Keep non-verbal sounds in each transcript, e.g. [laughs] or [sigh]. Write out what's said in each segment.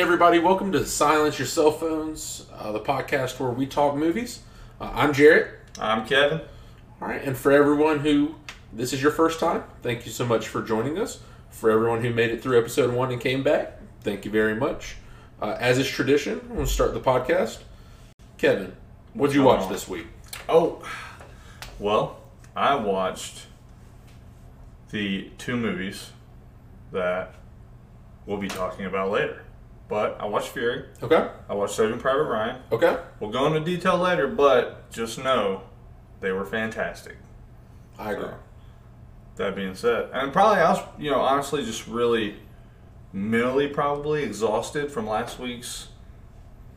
Hey, everybody, welcome to Silence Your Cell Phones, uh, the podcast where we talk movies. Uh, I'm Jarrett. I'm Kevin. All right, and for everyone who this is your first time, thank you so much for joining us. For everyone who made it through episode one and came back, thank you very much. Uh, as is tradition, we'll start the podcast. Kevin, what'd you watch this week? Oh, well, I watched the two movies that we'll be talking about later. But I watched Fury. Okay, I watched Saving Private Ryan. okay, We'll go into detail later, but just know they were fantastic. I agree. That being said, and probably I was, you know, honestly just really mentally probably exhausted from last week's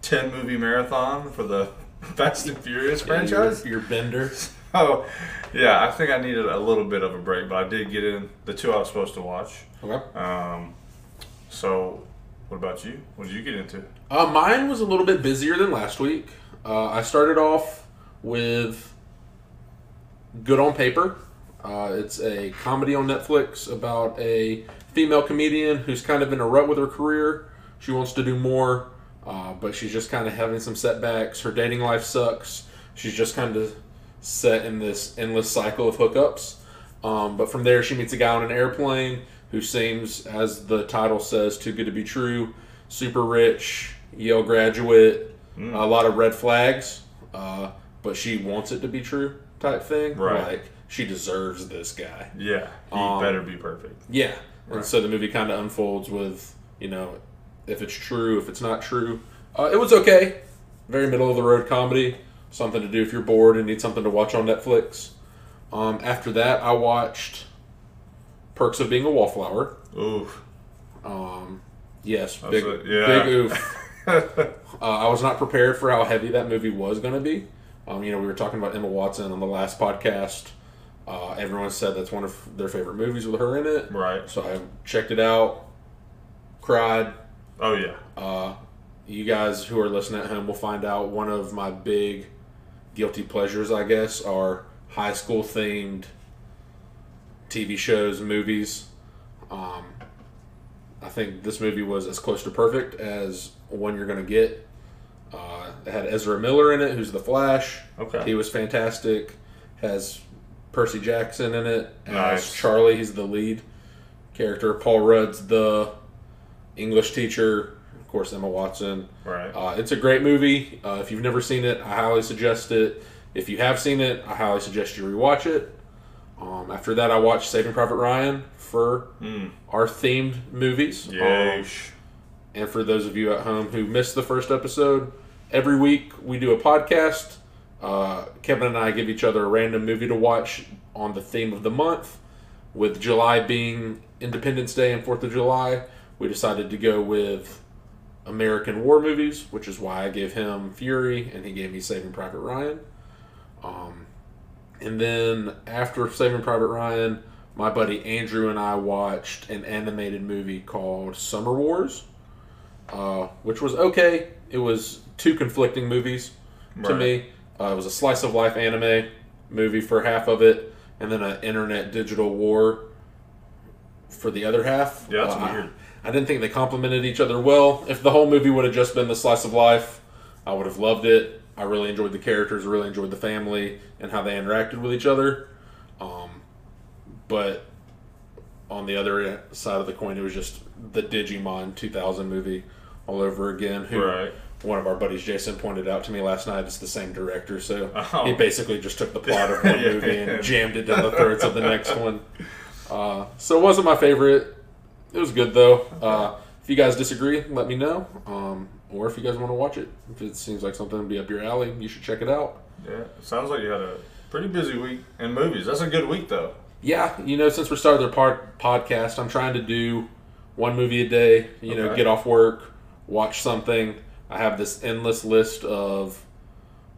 10 movie marathon for the [laughs] Fast and Furious franchise. Your, your bender. [laughs] Oh, yeah, I think I needed a little bit of a break, but I did get in the two I was supposed to watch. Okay. Um, so, what about you? What did you get into? Uh, mine was a little bit busier than last week. Uh, I started off with Good on Paper. Uh, it's a comedy on Netflix about a female comedian who's kind of in a rut with her career. She wants to do more, uh, but she's just kind of having some setbacks. Her dating life sucks. She's just kind of set in this endless cycle of hookups. Um, but from there, she meets a guy on an airplane who seems, as the title says, too good to be true. Super rich, Yale graduate, a lot of red flags, uh, but she wants it to be true type thing. Right. Like, she deserves this guy. Yeah, he Um, better be perfect. Yeah. And so the movie kind of unfolds with, you know, if it's true, if it's not true. Uh, it was okay. Very middle of the road comedy. Something to do if you're bored and need something to watch on Netflix. Um, after that, I watched Perks of Being a Wallflower. Oof. Um, yes, That's big, it, yeah. big oof. [laughs] Uh, I was not prepared for how heavy that movie was going to be. Um, you know, we were talking about Emma Watson on the last podcast. Uh, everyone said that's one of their favorite movies with her in it. Right. So I checked it out, cried. Oh, yeah. Uh, you guys who are listening at home will find out one of my big guilty pleasures, I guess, are high school themed TV shows, movies. Um, I think this movie was as close to perfect as one you're going to get. Uh, it had Ezra Miller in it, who's the Flash. Okay. He was fantastic. Has Percy Jackson in it as Nice. Charlie. He's the lead character. Paul Rudd's the English teacher. Of course, Emma Watson. Right. Uh, it's a great movie. Uh, if you've never seen it, I highly suggest it. If you have seen it, I highly suggest you rewatch it. Um, after that, I watched Saving Private Ryan for Mm. our themed movies. Um, and for those of you at home who missed the first episode, every week we do a podcast. Uh, Kevin and I give each other a random movie to watch on the theme of the month. With July being Independence Day and 4th of July, we decided to go with American war movies, which is why I gave him Fury and he gave me Saving Private Ryan. Um, and then after Saving Private Ryan, my buddy Andrew and I watched an animated movie called Summer Wars, uh, which was okay. It was two conflicting movies to Right. me. Uh, it was a slice of life anime movie for half of it, and then an internet digital war for the other half. Yeah, that's Uh, I- weird. I didn't think they complemented each other well. If the whole movie would have just been the slice of life, I would have loved it. I really enjoyed the characters, really enjoyed the family and how they interacted with each other. Um, but on the other side of the coin, it was just the Digimon 2000 movie all over again. Who Right. one of our buddies, Jason, pointed out to me last night. It's the same director, so Oh. he basically just took the plot of [laughs] one Yeah. movie and jammed it down the throats of the next one. Uh, so it wasn't my favorite. It was good though. Uh, if you guys disagree, let me know. Um, or if you guys want to watch it, if it seems like something to be up your alley, you should check it out. Yeah. Sounds like you had a pretty busy week in movies. That's a good week, though. Yeah, you know, since we started part podcast, I'm trying to do one movie a day. You know, get off work, watch something. I have this endless list of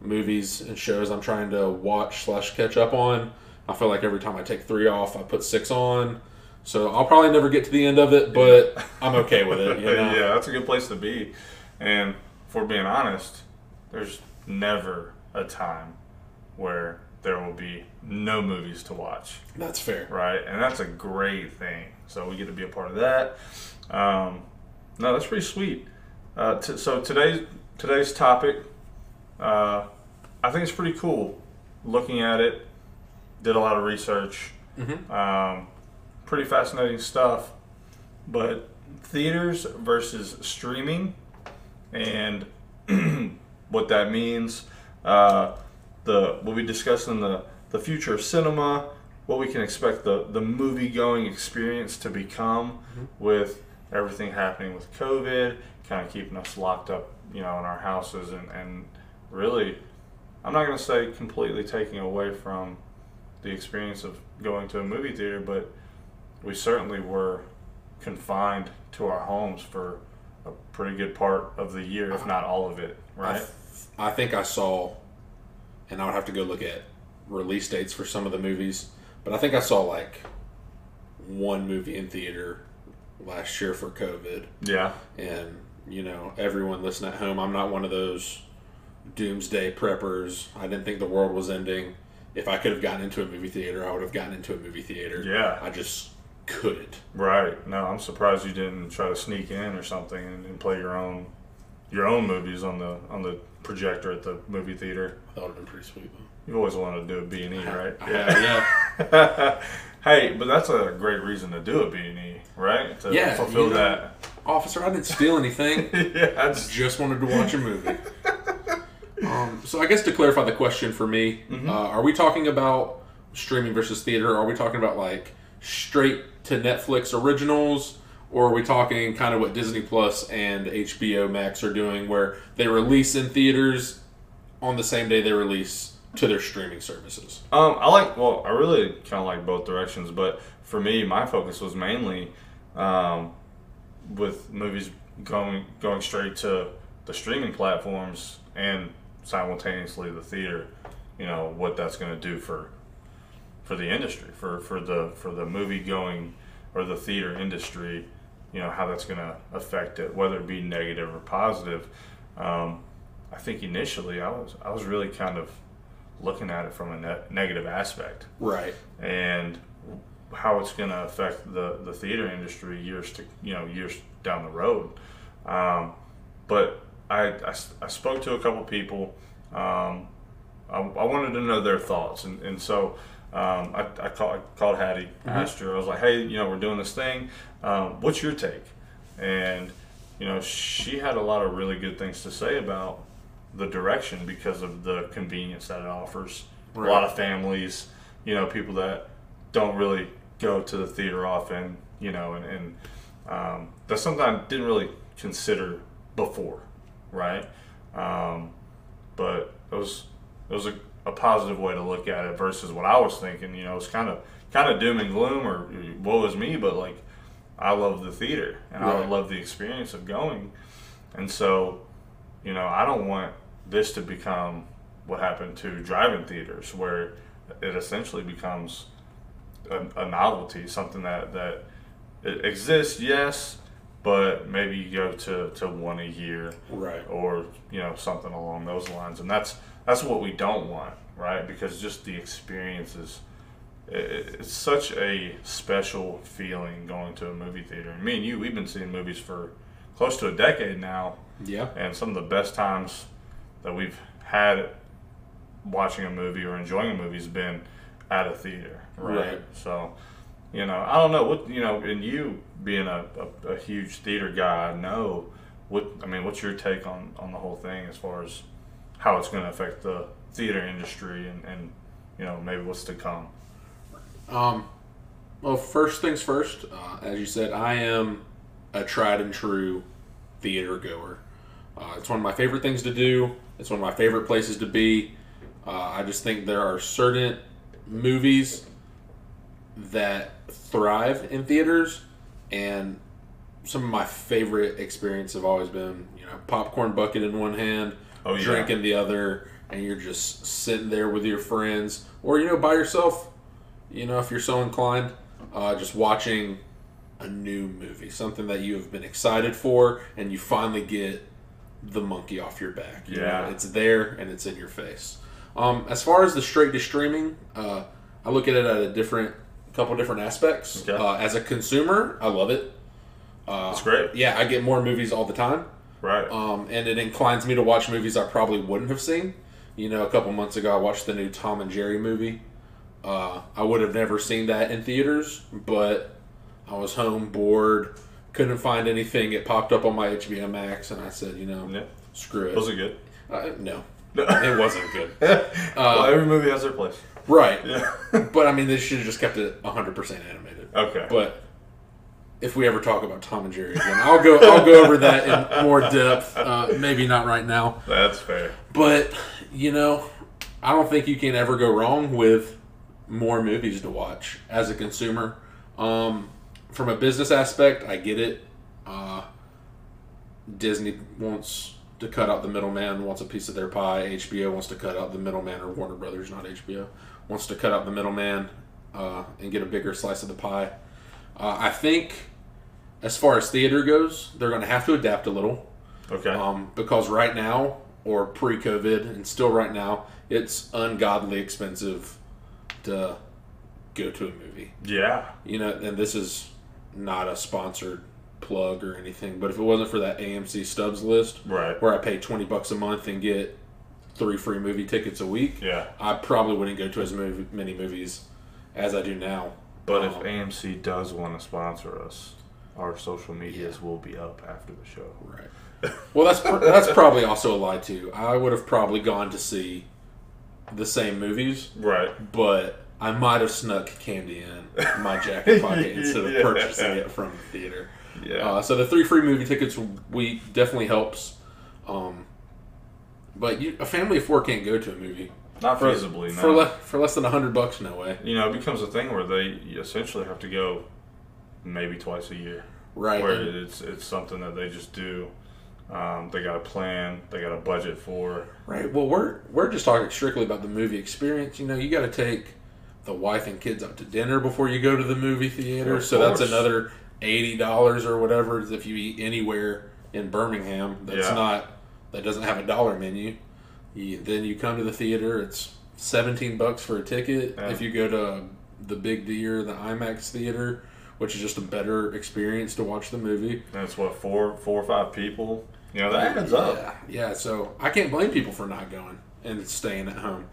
movies and shows I'm trying to watch slash catch up on. I feel like every time I take three off, I put six on. So I'll probably never get to the end of it, but I'm okay with it. You [laughs] know? yeah, that's a good place to be. And for being honest, there's never a time where there will be no movies to watch, That's fair. right? And that's a great thing. So we get to be a part of that. Um, no, that's pretty sweet. Uh, t- so today's today's topic, uh, I think it's pretty cool. Looking at it, did a lot of research. Mhm. Um, pretty fascinating stuff. But theaters versus streaming, and [clears throat] what that means. Uh, the we'll be discussing the the future of cinema, what we can expect the the movie going experience to become with everything happening with COVID, kind of keeping us locked up, you know, in our houses, and and really, I'm not going to say completely taking away from the experience of going to a movie theater, but we certainly were confined to our homes for a pretty good part of the year, if not all of it, I, right? th- I think I saw, and I would have to go look at release dates for some of the movies, but I think I saw like one movie in theater last year for COVID. Yeah. And, you know, everyone listening at home, I'm not one of those doomsday preppers. I didn't think the world was ending. If I could have gotten into a movie theater, I would have gotten into a movie theater. Yeah. I just couldn't. Right. No, I'm surprised you didn't try to sneak in or something and, and play your own your own movies on the on the projector at the movie theater. That would have been pretty sweet. You've always wanted to do a B and E, right? Yeah. Yeah. [laughs] hey, but that's a great reason to do a B and E, right? To Yeah, fulfill you know- Officer, I didn't steal anything. [laughs] yeah. I just- just wanted to watch a movie. Um, so I guess to clarify the question for me, Mm-hmm. uh, are we talking about streaming versus theater? Or are we talking about like straight to Netflix originals, or are we talking kind of what Disney Plus and HBO Max are doing, where they release in theaters on the same day they release to their streaming services? Um, I like. Well, I really kind of like both directions, but for me, my focus was mainly um, with movies going going straight to the streaming platforms and simultaneously the theater. You know what that's going to do for for the industry, for for the for the movie going or the theater industry. You know how that's going to affect it, whether it be negative or positive. Um, I think initially I was I was really kind of looking at it from a ne- negative aspect Right. and how it's going to affect the, the theater industry years to you know years down the road. Um, but I spoke to a couple people. Um, I, I wanted to know their thoughts, and, and so um, I, I, call, I called Hattie, asked her. I was like, "Hey, you know, we're doing this thing. Um, what's your take?" And you know, she had a lot of really good things to say about the direction because of the convenience that it offers. A lot of families, you know, people that don't really go to the theater often, you know, and, and um, that's something I didn't really consider before, right? Um, but it was it was a, a positive way to look at it versus what I was thinking. You know, it's kind of kind of doom and gloom or woe is me, but like I love the theater and I love the experience of going, and so you know I don't want this to become what happened to drive-in theaters where it essentially becomes a, a novelty, something that that exists, yes, but maybe you go to, to one a year Right. or you know something along those lines, and that's that's what we don't want, right? Because just the experience is it, it's such a special feeling going to a movie theater. And me and you, we've been seeing movies for close to a decade now, Yeah. and some of the best times that we've had watching a movie or enjoying a movie has been at a theater, right? Right. So, you know, I don't know what you know, and you being a, a, a huge theater guy, I know what I mean. What's your take on on the whole thing as far as how it's going to affect the theater industry and and you know maybe what's to come? Um, well, first things first, uh, as you said, I am a tried and true theater goer. Uh, it's one of my favorite things to do. It's one of my favorite places to be. Uh, I just think there are certain movies that thrive in theaters, and some of my favorite experiences have always been, you know, popcorn bucket in one hand, Oh, yeah. drink in the other, and you're just sitting there with your friends, or you know, by yourself. You know, if you're so inclined, uh, just watching a new movie, something that you have been excited for, and you finally get the monkey off your back. You know, Yeah. it's there and it's in your face. Um, as far as the straight to streaming, uh, I look at it at a different, couple different aspects. Okay. Uh, as a consumer, I love it. Uh, It's great. yeah, I get more movies all the time. Right. um, and it inclines me to watch movies I probably wouldn't have seen. You know, a couple months ago, I watched the new Tom and Jerry movie. Uh, I would have never seen that in theaters, but I was home bored, couldn't find anything. It popped up on my HBO Max, and I said, you know, yeah. screw it. Was it good? Uh, no, [laughs] it wasn't good. [laughs] well, every movie has their place. Right, Yeah. [laughs] but I mean, they should have just kept it 100% animated. okay. But if we ever talk about Tom and Jerry again, I'll go. I'll go over that in more depth. Uh, maybe not right now. That's fair. But you know, I don't think you can ever go wrong with more movies to watch as a consumer. Um, from a business aspect, I get it. Uh, Disney wants to cut out the middleman, wants a piece of their pie. HBO wants to cut out the middleman, or Warner Brothers, not HBO, wants to cut out the middleman uh, and get a bigger slice of the pie. Uh, I think, as far as theater goes, they're going to have to adapt a little Okay. um, because right now or pre-COVID and still right now, it's ungodly expensive to go to a movie. yeah. You know, and this is not a sponsored plug or anything, but if it wasn't for that AMC Stubs list Right. where I pay twenty bucks a month and get three free movie tickets a week, Yeah. I probably wouldn't go to as mov- many movies as I do now. But if Um, AMC does want to sponsor us, our social medias will be up after the show. Right. Well, that's pr- that's probably also a lie too. I would have probably gone to see the same movies, Right. but I might have snuck candy in my jacket [laughs] pocket instead of Yeah. purchasing it from the theater. Yeah. Uh, so the three free movie tickets a week definitely helps. Um, but you, a family of four can't go to a movie Not for feasibly. for, no. le- for less than a hundred bucks. No way. you know, it becomes a thing where they essentially have to go maybe twice a year. Right. Where it's it's something that they just do. Um, they got a plan. They got a budget for. Right. Well, we're we're just talking strictly about the movie experience. You know, you got to take the wife and kids out to dinner before you go to the movie theater. So that's another eighty dollars or whatever if you eat anywhere in Birmingham. That's Yeah. not that doesn't have a dollar menu. You, then you come to the theater. It's seventeen bucks for a ticket. Yeah. If you go to the Big D or the IMAX theater, which is just a better experience to watch the movie. And it's what four four or five people. You know that adds up. Yeah, yeah. So I can't blame people for not going and staying at home.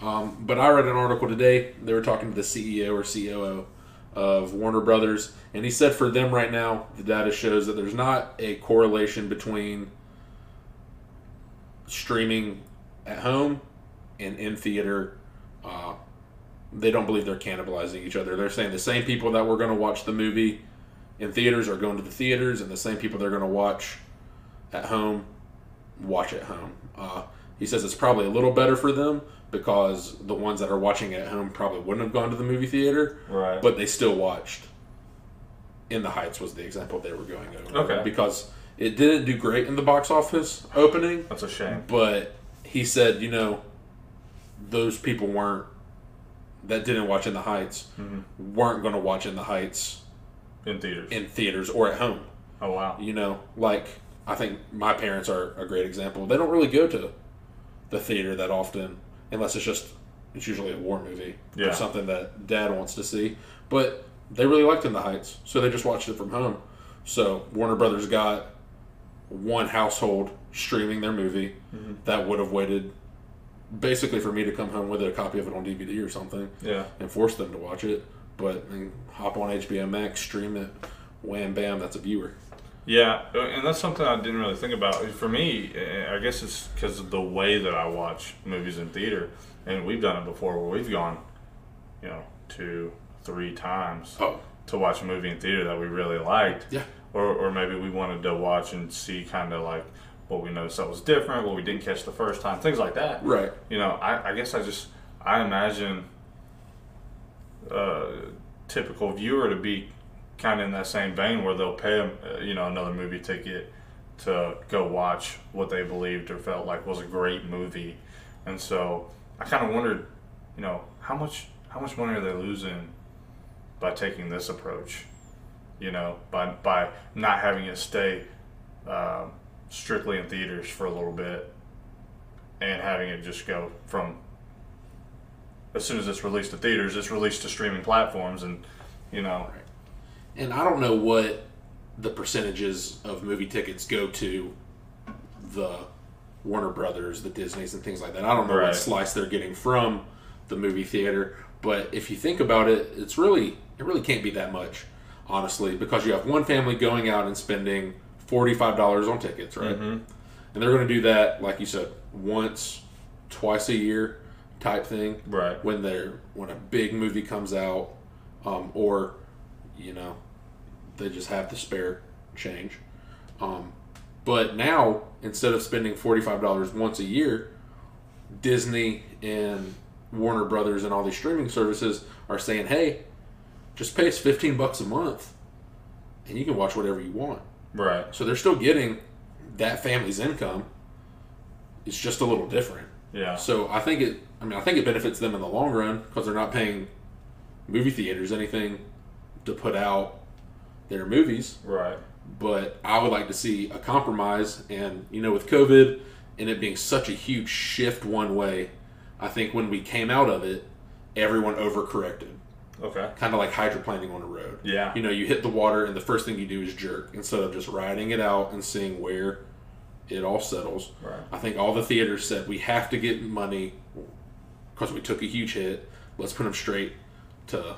Um, but I read an article today. They were talking to the CEO or COO of Warner Brothers, and he said for them right now, the data shows that there's not a correlation between streaming at home and in theater. Uh, they don't believe they're cannibalizing each other. They're saying the same people that were going to watch the movie in theaters are going to the theaters, and the same people they're going to watch at home watch at home. Uh, he says it's probably a little better for them because the ones that are watching it at home probably wouldn't have gone to the movie theater, Right. but they still watched. In the Heights was the example they were going over. Okay. Because it didn't do great in the box office opening, that's a shame. but he said, you know, those people weren't that didn't watch in the Heights mm-hmm. weren't going to watch in the Heights In theaters. in theaters or at home. oh wow. You know, like I think my parents are a great example. They don't really go to the theater that often, unless it's just it's usually a war movie Yeah. or something that dad wants to see. But they really liked In the Heights, so they just watched it from home. So Warner Brothers got one household streaming their movie that would have waited basically for me to come home with a copy of it on DVD or something Yeah. and force them to watch it. But then hop on HBO Max, stream it, wham bam, that's a viewer. Yeah, uh, and that's something I didn't really think about. For me, eh, I guess it's because of the way that I watch movies in theater, and we've done it before where we've gone, you know, two, three times Oh, to watch a movie in theater that we really liked. Yeah. Or, or maybe we wanted to watch and see kind of like what we noticed that was different, what we didn't catch the first time, things like that. right. You know, I, I guess I just I imagine a typical viewer to be kind of in that same vein where they'll pay uh, you know another movie ticket to go watch what they believed or felt like was a great movie, and so I kind of wondered, you know, how much how much money are they losing by taking this approach? You know, by by not having it stay um, strictly in theaters for a little bit and having it just go from as soon as it's released to theaters, it's released to streaming platforms, and you know, And I don't know what the percentages of movie tickets go to the Warner Brothers, the Disneys, and things like that. I don't know Right. what slice they're getting from the movie theater, but if you think about it, it's really it really can't be that much, honestly, because you have one family going out and spending forty five dollars on tickets, right? Mm-hmm. And they're going to do that, like you said, once, twice a year, type thing Right. when they're when a big movie comes out, um, or you know, they just have the spare change. Um, but now instead of spending forty five dollars once a year, Disney and Warner Brothers and all these streaming services are saying, "Hey, just pay us fifteen bucks a month, and you can watch whatever you want." Right. So they're still getting that family's income. It's just a little different. Yeah. So I think it. I mean, I think it benefits them in the long run because they're not paying movie theaters anything to put out their movies. Right. But I would like to see a compromise, and you know, with COVID and it being such a huge shift one way, I think when we came out of it, everyone overcorrected, Okay. kind of like hydroplaning on a road. Yeah. You know, you hit the water, and the first thing you do is jerk instead of just riding it out and seeing where it all settles. Right. I think all the theaters said we have to get money because we took a huge hit. Let's put them straight to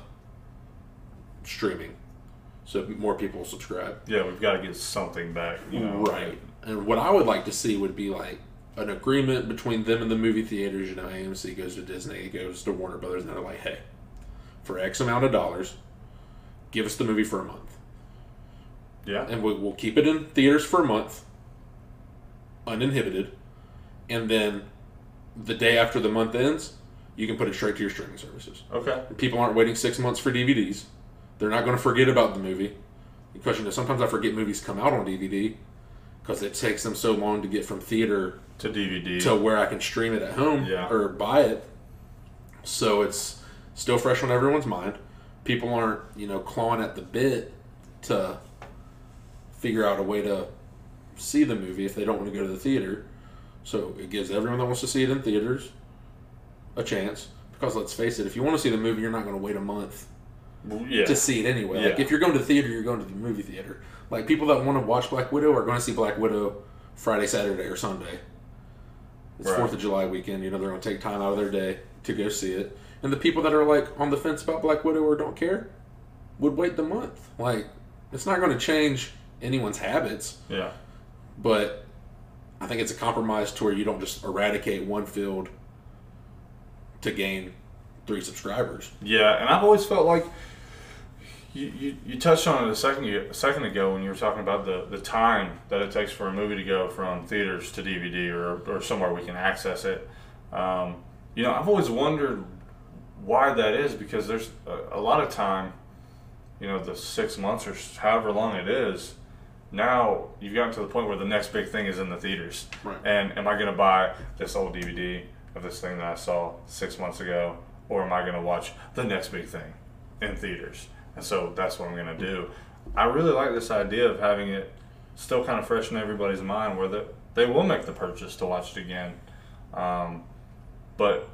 streaming, so more people subscribe. Yeah, we've got to get something back. You know. Right. And what I would like to see would be like an agreement between them and the movie theaters. You know, AMC goes to Disney, it goes to Warner Brothers, and they're like, hey, for X amount of dollars, give us the movie for a month. Yeah. and we, we'll keep it in theaters for a month, uninhibited, and then the day after the month ends, you can put it straight to your streaming services. Okay. People aren't waiting six months for DVDs. They're not going to forget about the movie because you know sometimes I forget movies come out on DVD because it takes them so long to get from theater To DVD. to where I can stream it at home Yeah. or buy it. So it's still fresh on everyone's mind. People aren't, you know, clawing at the bit to figure out a way to see the movie if they don't want to go to the theater. So it gives everyone that wants to see it in theaters a chance. Because let's face it, if you want to see the movie, you're not going to wait a month yeah. to see it anyway. Like if you're going to the theater, you're going to the movie theater. Like people that want to watch Black Widow are going to see Black Widow Friday, Saturday, or Sunday. It's Right. Fourth of July weekend. You know they're going to take time out of their day to go see it. And the people that are like on the fence about Black Widow or don't care would wait the month. Like it's not going to change anyone's habits, yeah. but I think it's a compromise to where you don't just eradicate one field to gain three subscribers. Yeah, and I've always felt like you, you, you touched on it a second a second ago when you were talking about the, the time that it takes for a movie to go from theaters to DVD or, or somewhere we can access it. Um, you know, I've always wondered why that is because there's a, a lot of time, you know, the six months or however long it is. Now you've gotten to the point where the next big thing is in the theaters. Right. And am I going to buy this old DVD of this thing that I saw six months ago, or am I going to watch the next big thing in theaters? And so that's what I'm going to do. I really like this idea of having it still kind of fresh in everybody's mind, where the, they will make the purchase to watch it again. Um, but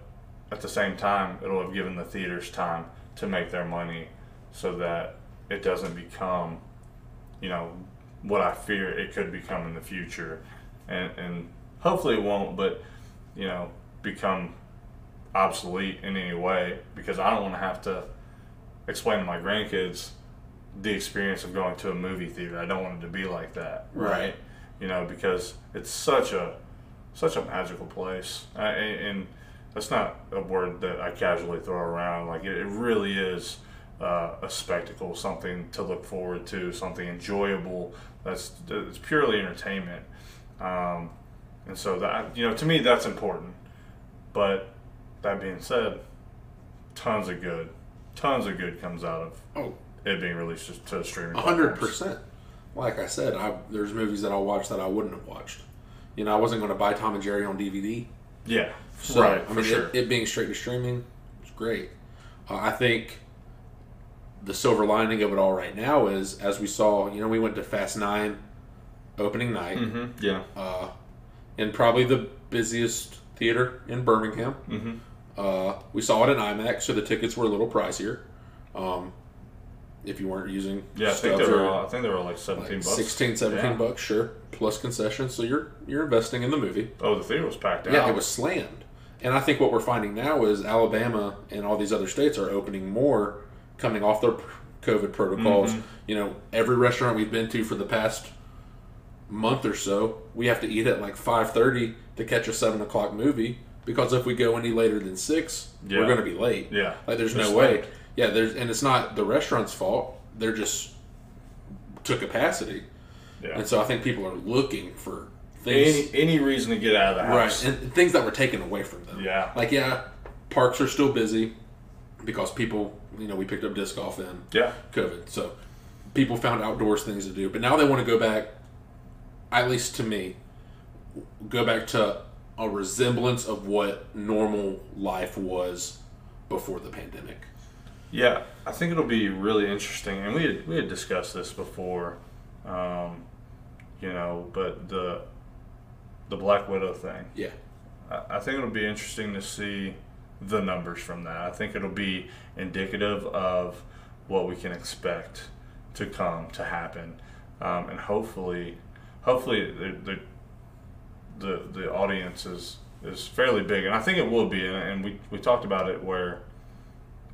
at the same time, it'll have given the theaters time to make their money so that it doesn't become, you know, what I fear it could become in the future. And, and hopefully it won't, but, you know, become obsolete in any way because I don't want to have to explain to my grandkids the experience of going to a movie theater. I don't want it to be like that. Right. You know, because it's such a such a magical place. Uh, and, and that's not a word that I casually throw around. Like it, it really is uh, a spectacle, something to look forward to, something enjoyable. That's it's purely entertainment. Um, and so that you know, to me, that's important. But that being said, tons of good, tons of good comes out of Oh, it being released to- to streaming. A hundred percent. Like I said, I, there's movies that I'll watch that I wouldn't have watched. You know, I wasn't going to buy Tom and Jerry on DVD. Yeah, So, right. I for mean, sure. it, it being straight to streaming is great. Uh, I think the silver lining of it all right now is, as we saw, you know, we went to Fast Nine opening night hmm Yeah. uh, in probably the busiest theater in Birmingham. hmm Uh, we saw it in IMAX, so the tickets were a little pricier. Um, if you weren't using Yeah, I think they were. or I think they were like like seventeen bucks. 16, 17 Yeah. bucks, sure, plus concessions. So you're you're investing in the movie. Oh, the theater was packed out. Yeah, it was slammed. And I think what we're finding now is Alabama and all these other states are opening more, coming off their COVID protocols. Mm-hmm. You know, every restaurant we've been to for the past month or so, we have to eat at like five thirty to catch a seven o'clock movie because if we go any later than six, Yeah. we're going to be late. Yeah. like there's They're no way. Yeah, there's and it's not the restaurant's fault. They're just to capacity, Yeah. and so I think people are looking for things. Any any reason to get out of the house? Right, and things that were taken away from them. Yeah. Like, yeah, parks are still busy because people, you know, we picked up disc golf in Yeah. COVID. So people found outdoors things to do. But now they want to go back, at least to me, go back to a resemblance of what normal life was before the pandemic. Yeah, I think it'll be really interesting, and we had we had discussed this before, um, you know, but the the Black Widow thing. Yeah. I, I think it'll be interesting to see the numbers from that. I think it'll be indicative of what we can expect to come to happen, um, and hopefully, hopefully the, the the the audience is is fairly big, and I think it will be. And, and we we talked about it where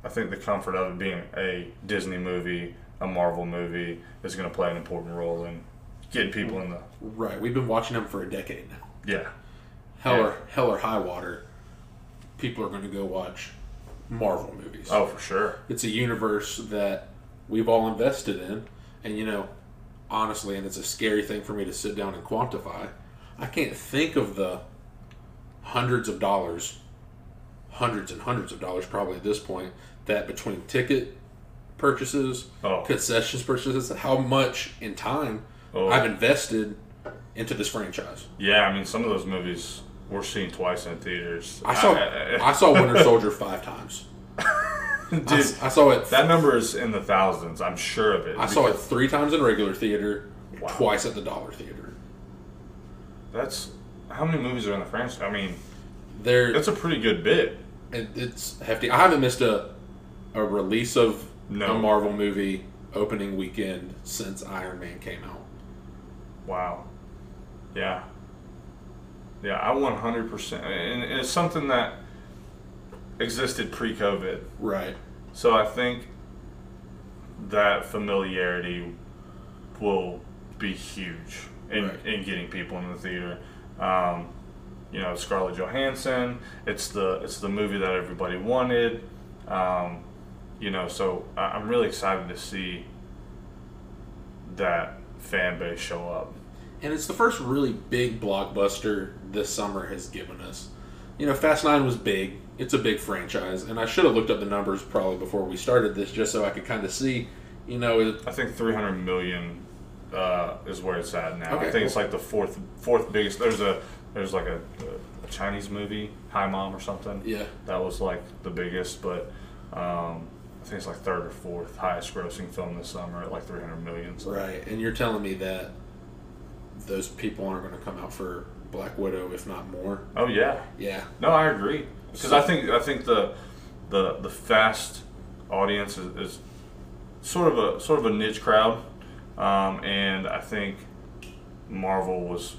I think the comfort of it being a Disney movie, a Marvel movie, is going to play an important role in getting people in the Right. We've been watching them for a decade now. Yeah Hell, Yeah. or, hell or high water, people are going to go watch Marvel movies. oh for sure it's a universe that we've all invested in and you know honestly and it's a scary thing for me to sit down and quantify i can't think of the hundreds of dollars hundreds and hundreds of dollars probably at this point that between ticket purchases Oh. concessions purchases how much in time Oh. i've invested into this franchise Yeah, I mean, some of those movies we're seeing twice in theaters. i saw i saw winter [laughs] soldier five times dude, I, I saw it that number is in the thousands. I'm sure of it. I saw it three times in regular theater, Wow. twice at the dollar theater. That's how many movies are in the franchise. I mean, There, that's a pretty good bit. it, it's hefty. I haven't missed a a release of No. a Marvel movie opening weekend since Iron Man came out. Wow. Yeah. Yeah, I 100%. And and it's something that existed pre-COVID. Right. So I think that familiarity will be huge in, Right. in getting people in the theater. Um, you know, Scarlett Johansson. It's the it's the movie that everybody wanted. Um, you know, so I'm really excited to see that fan base show up. And it's the first really big blockbuster this summer has given us. You know, Fast Nine was big. It's a big franchise, and I should have looked up the numbers probably before we started this, just so I could kind of see. You know, it, I think 300 million uh, is where it's at now. Okay, I think it's like the fourth fourth biggest. There's a there's like a, a Chinese movie, Hi Mom or something. yeah, That was like the biggest, but um, I think it's like third or fourth highest grossing film this summer at like 300 million. So. right. And you're telling me that those people aren't going to come out for Black Widow, if not more. Oh yeah, Yeah, no, I agree because I think I think the the the fast audience is, is sort of a sort of a niche crowd, um, and I think Marvel was,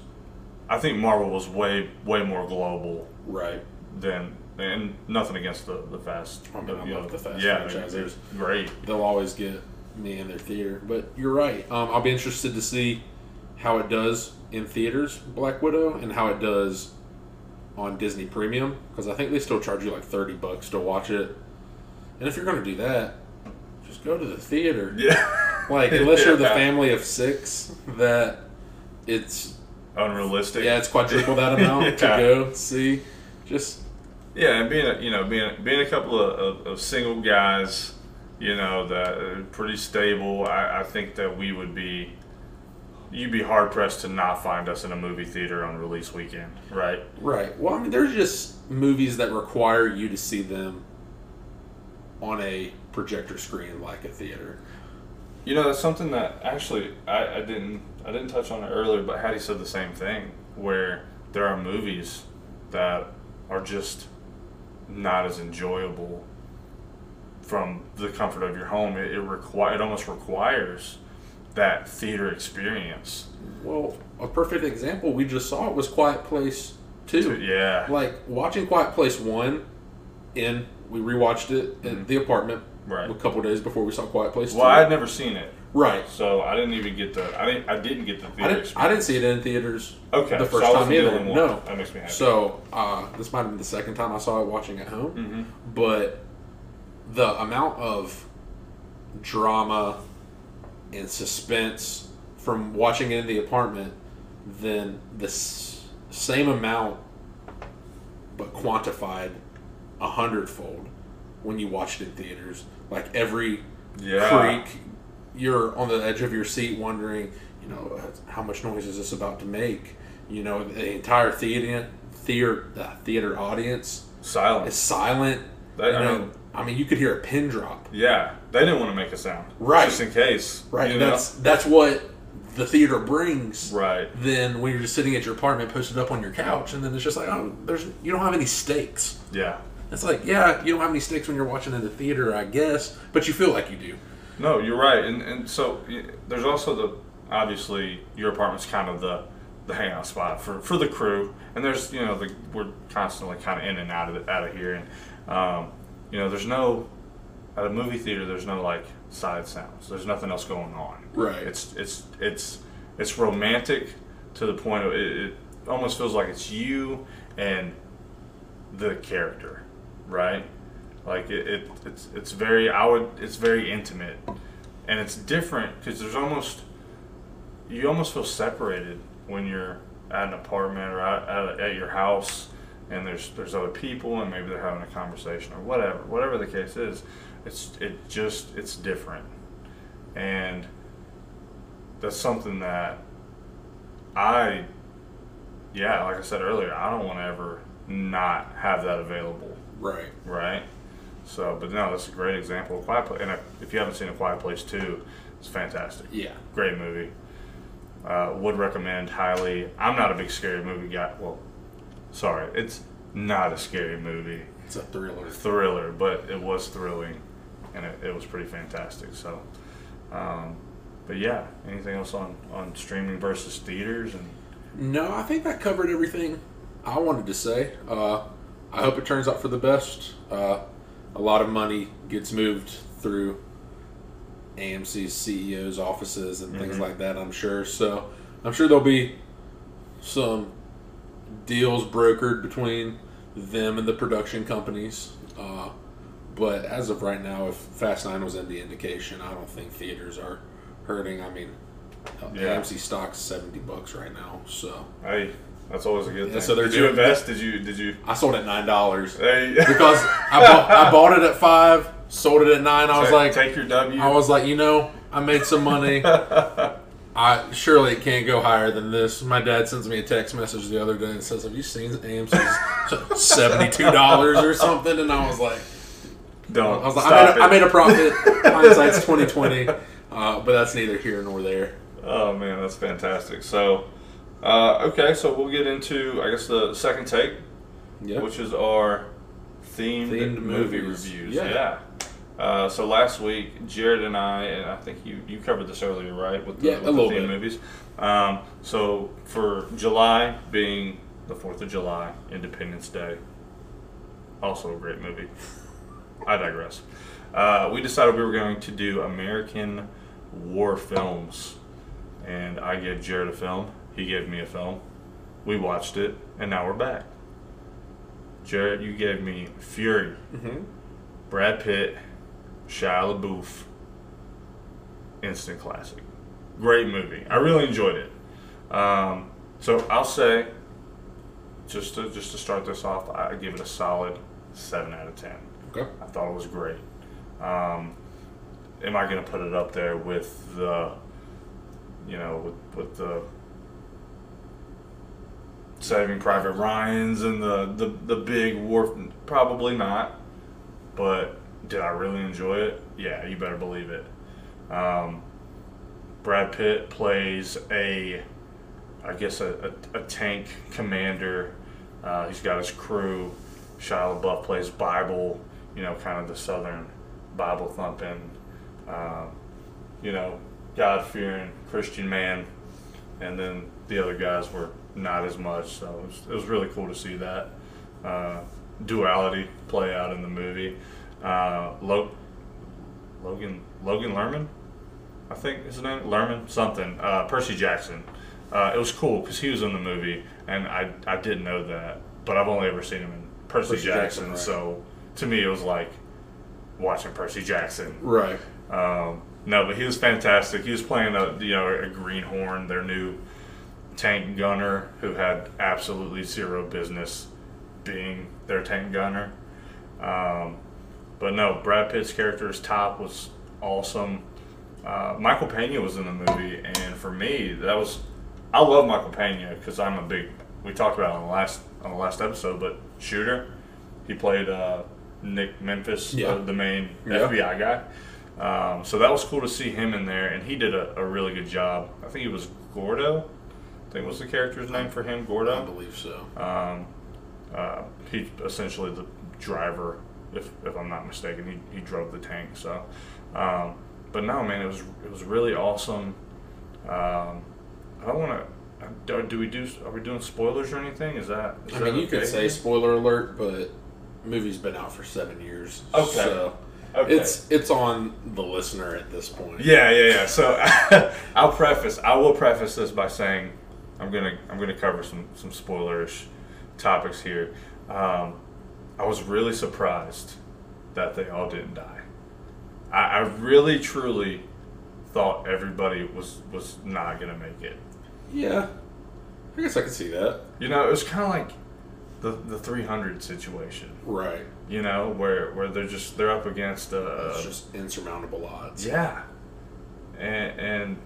I think Marvel was way way more global right. than and nothing against the the fast. I mean, I love know, the Fast yeah, franchise. it's great. They'll always get me in their theater. But you're right. Um, I'll be interested to see how it does in theaters, Black Widow, and how it does on Disney Premium because I think they still charge you like thirty bucks to watch it. And if you're going to do that, just go to the theater. Yeah, [laughs] Like unless you're the family of six, that it's unrealistic. yeah, it's quadruple that [laughs] amount Yeah. to go see. Just Yeah, and being a, you know being being a couple of, of, of single guys, you know that are pretty stable. I, I think that we would be you'd be hard pressed to not find us in a movie theater on release weekend, right? Right. Well, I mean, there's just movies that require you to see them on a projector screen like a theater. You know that's something that actually I, I didn't I didn't touch on it earlier, but Hattie said the same thing where there are movies that are just not as enjoyable from the comfort of your home. It, it require it almost requires that theater experience. Well, a perfect example we just saw was Quiet Place Two. Yeah, Like watching Quiet Place One, in we rewatched it in the apartment Mm-hmm. Right. a couple days before we saw Quiet Place well, Two. I had never seen it, right. so I didn't even get the I didn't I didn't get the theater I didn't, experience. I didn't see it in theaters Okay, the first I time either. one. No. that makes me happy. So uh, this might have been the second time I saw it watching at home, Mhm. but the amount of drama and suspense from watching it in the apartment, then the s- same amount, but quantified a hundredfold when you watched it in theaters. Like every Yeah. creak, you're on the edge of your seat wondering, you know, how much noise is this about to make? You know, the entire theater theater uh, theater audience silent. is silent. That- you I know, mean- I mean, you could hear a pin drop. Yeah, they didn't want to make a sound, Right. Just in case, Right. And know? that's that's what the theater brings. right. Then when you're just sitting at your apartment, posted up on your couch, and then it's just like, oh, there's you don't have any stakes. Yeah. It's like, yeah, you don't have any stakes when you're watching in the theater, I guess, but you feel like you do. No, you're right, and and so there's also the obviously your apartment's kind of the the hangout spot for, for the crew, and there's you know the we're constantly kind of in and out of it, out of here, and um, you know there's no at a movie theater there's no like side sounds, there's nothing else going on. Right. It's it's it's it's romantic to the point of it, it almost feels like it's you and the character, right? Like it, it it's it's very I would it's very intimate, and it's different because there's almost you almost feel separated when you're at an apartment or at, at, at your house, and there's there's other people and maybe they're having a conversation or whatever whatever the case is, it's it just it's different, and that's something that I yeah like I said earlier I don't want to ever not have that available Right. right? So, but no, that's a great example of Quiet Place. And if you haven't seen A Quiet Place 2, it's fantastic. Yeah. Great movie. Uh, would recommend highly. I'm not a big scary movie guy. Well, sorry, it's not a scary movie. It's a thriller. Thriller, but it was thrilling, and it, it was pretty fantastic. So, um, but yeah, anything else on on streaming versus theaters and No, I think that covered everything I wanted to say. Uh, I hope it turns out for the best. Uh, a lot of money gets moved through AMC's CEO's offices and things Mhm. like that, I'm sure. So I'm sure there'll be some deals brokered between them and the production companies. Uh, but as of right now, if Fast 9 was any indication, I don't think theaters are hurting. I mean, Yeah. AMC stock's 70 bucks right now, so. hey, that's always a good Yeah, thing. so did you invest? Did you did you? I sold at nine dollars Hey, [laughs] because I bought, I bought it at five, sold it at nine. I was take, like, take your W. I was like, you know, I made some money. [laughs] I surely it can't go higher than this. My dad sends me a text message the other day and says, "Have you seen AMC's seventy two dollars or something?" And I was like, Don't. I was like, I made, a, I made a profit. [laughs] Hindsight's twenty twenty, uh, but that's neither here nor there. Oh man, that's fantastic. So, uh, okay, so we'll get into I guess the second take, Yeah, which is our themed, Themed movie movies. reviews. Yeah. Yeah. Uh, so last week, Jarrett and I, and I think you, you covered this earlier, right? With the, Yeah, with a little the themed bit. movies. Um, so for July being the Fourth of July, Independence Day, also a great movie. I digress. Uh, we decided we were going to do American war films, and I gave Jarrett a film. He gave me a film. We watched it, and now we're back. Jarrett, you gave me Fury, mm-hmm. Brad Pitt, Shia LaBeouf, instant classic. Great movie. I really enjoyed it. Um, so I'll say, just to just to start this off, I give it a solid seven out of ten. okay. I thought it was great. Um, am I going to put it up there with the, you know, with, with the Saving Private Ryan's and the, the, the big war? Probably not. But did I really enjoy it? Yeah, you better believe it. Um, Brad Pitt plays a, I guess, a, a, a tank commander. Uh, he's got his crew. Shia LaBeouf plays Bible, you know, kind of the southern Bible thumping, uh, you know, God fearing Christian man, and then the other guys were not as much. So it was, it was really cool to see that uh, duality play out in the movie. Uh, Lo- Logan Logan Lerman, I think his name Lerman something. Uh, Percy Jackson. Uh, it was cool because he was in the movie, and I I didn't know that, but I've only ever seen him in Percy, Percy Jackson. Jackson, right. So to me, it was like watching Percy Jackson. Right. Um, no, but he was fantastic. He was playing a you know a greenhorn, their new tank gunner, who had absolutely zero business being their tank gunner. Um, but no, Brad Pitt's character's top was awesome. Uh, Michael Pena was in the movie, and for me, that was I love Michael Pena because I'm a big. We talked about it on the last on the last episode, but shooter, he played uh, Nick Memphis, Yeah. the, the main Yeah. FBI guy. Um, so that was cool to see him in there, and he did a, a really good job. I think it was Gordo. I think was the character's name for him, Gordo. I believe so. Um, uh, he essentially the driver, if, if I'm not mistaken. He, he drove the tank. So, um, but no, man, it was it was really awesome. Um, I don't want to. Do, we do? Are we doing spoilers or anything? Is that? Is I that mean, you could okay? say spoiler alert, but movie's been out for seven years. Okay. So Okay. it's it's on the listener at this point. Yeah, yeah, yeah. So [laughs] I'll preface. I will preface this by saying I'm gonna I'm gonna cover some some spoilerish topics here. Um, I was really surprised that they all didn't die. I, I really truly thought everybody was was not gonna make it. Yeah. I guess I could see that. You know, it was kind of like the the 300 situation. Right. You know, where where they're just they're up against a, It's just insurmountable odds. Yeah, and and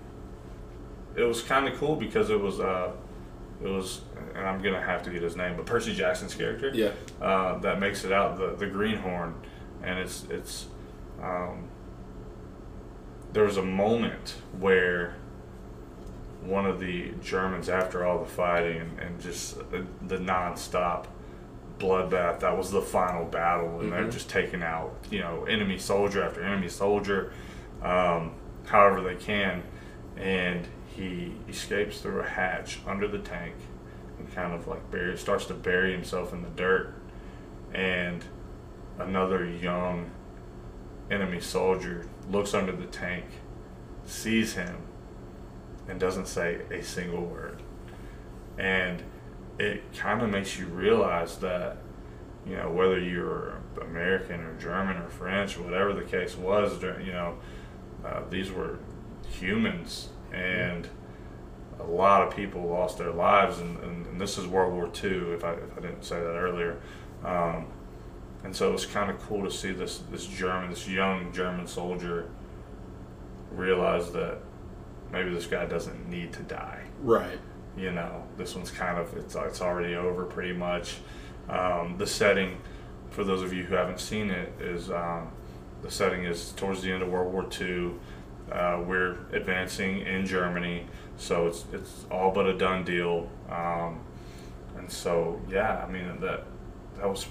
it was kind of cool because it was uh it was and I'm gonna have to get his name, but Percy Jackson's character Yeah. uh, that makes it out the the greenhorn, and it's it's um, there was a moment where one of the Germans after all the fighting and, and just the, the nonstop bloodbath that was the final battle and they're Mhm. just taking out you know enemy soldier after enemy soldier um, however they can and he escapes through a hatch under the tank and kind of like bury, starts to bury himself in the dirt. And another young enemy soldier looks under the tank sees him and doesn't say a single word. And it kind of makes you realize that you know whether you're American or German or French, whatever the case was, you know, uh, these were humans, and a lot of people lost their lives, and, and, and this is World War II. If I if I didn't say that earlier, um, and so it was kind of cool to see this this German, this young German soldier, realize that maybe this guy doesn't need to die Right. you know this one's kind of it's, it's already over pretty much um, the setting for those of you who haven't seen it is um, the setting is towards the end of world war ii uh, we're advancing in germany. So it's it's all but a done deal. Um, and so yeah i mean that that was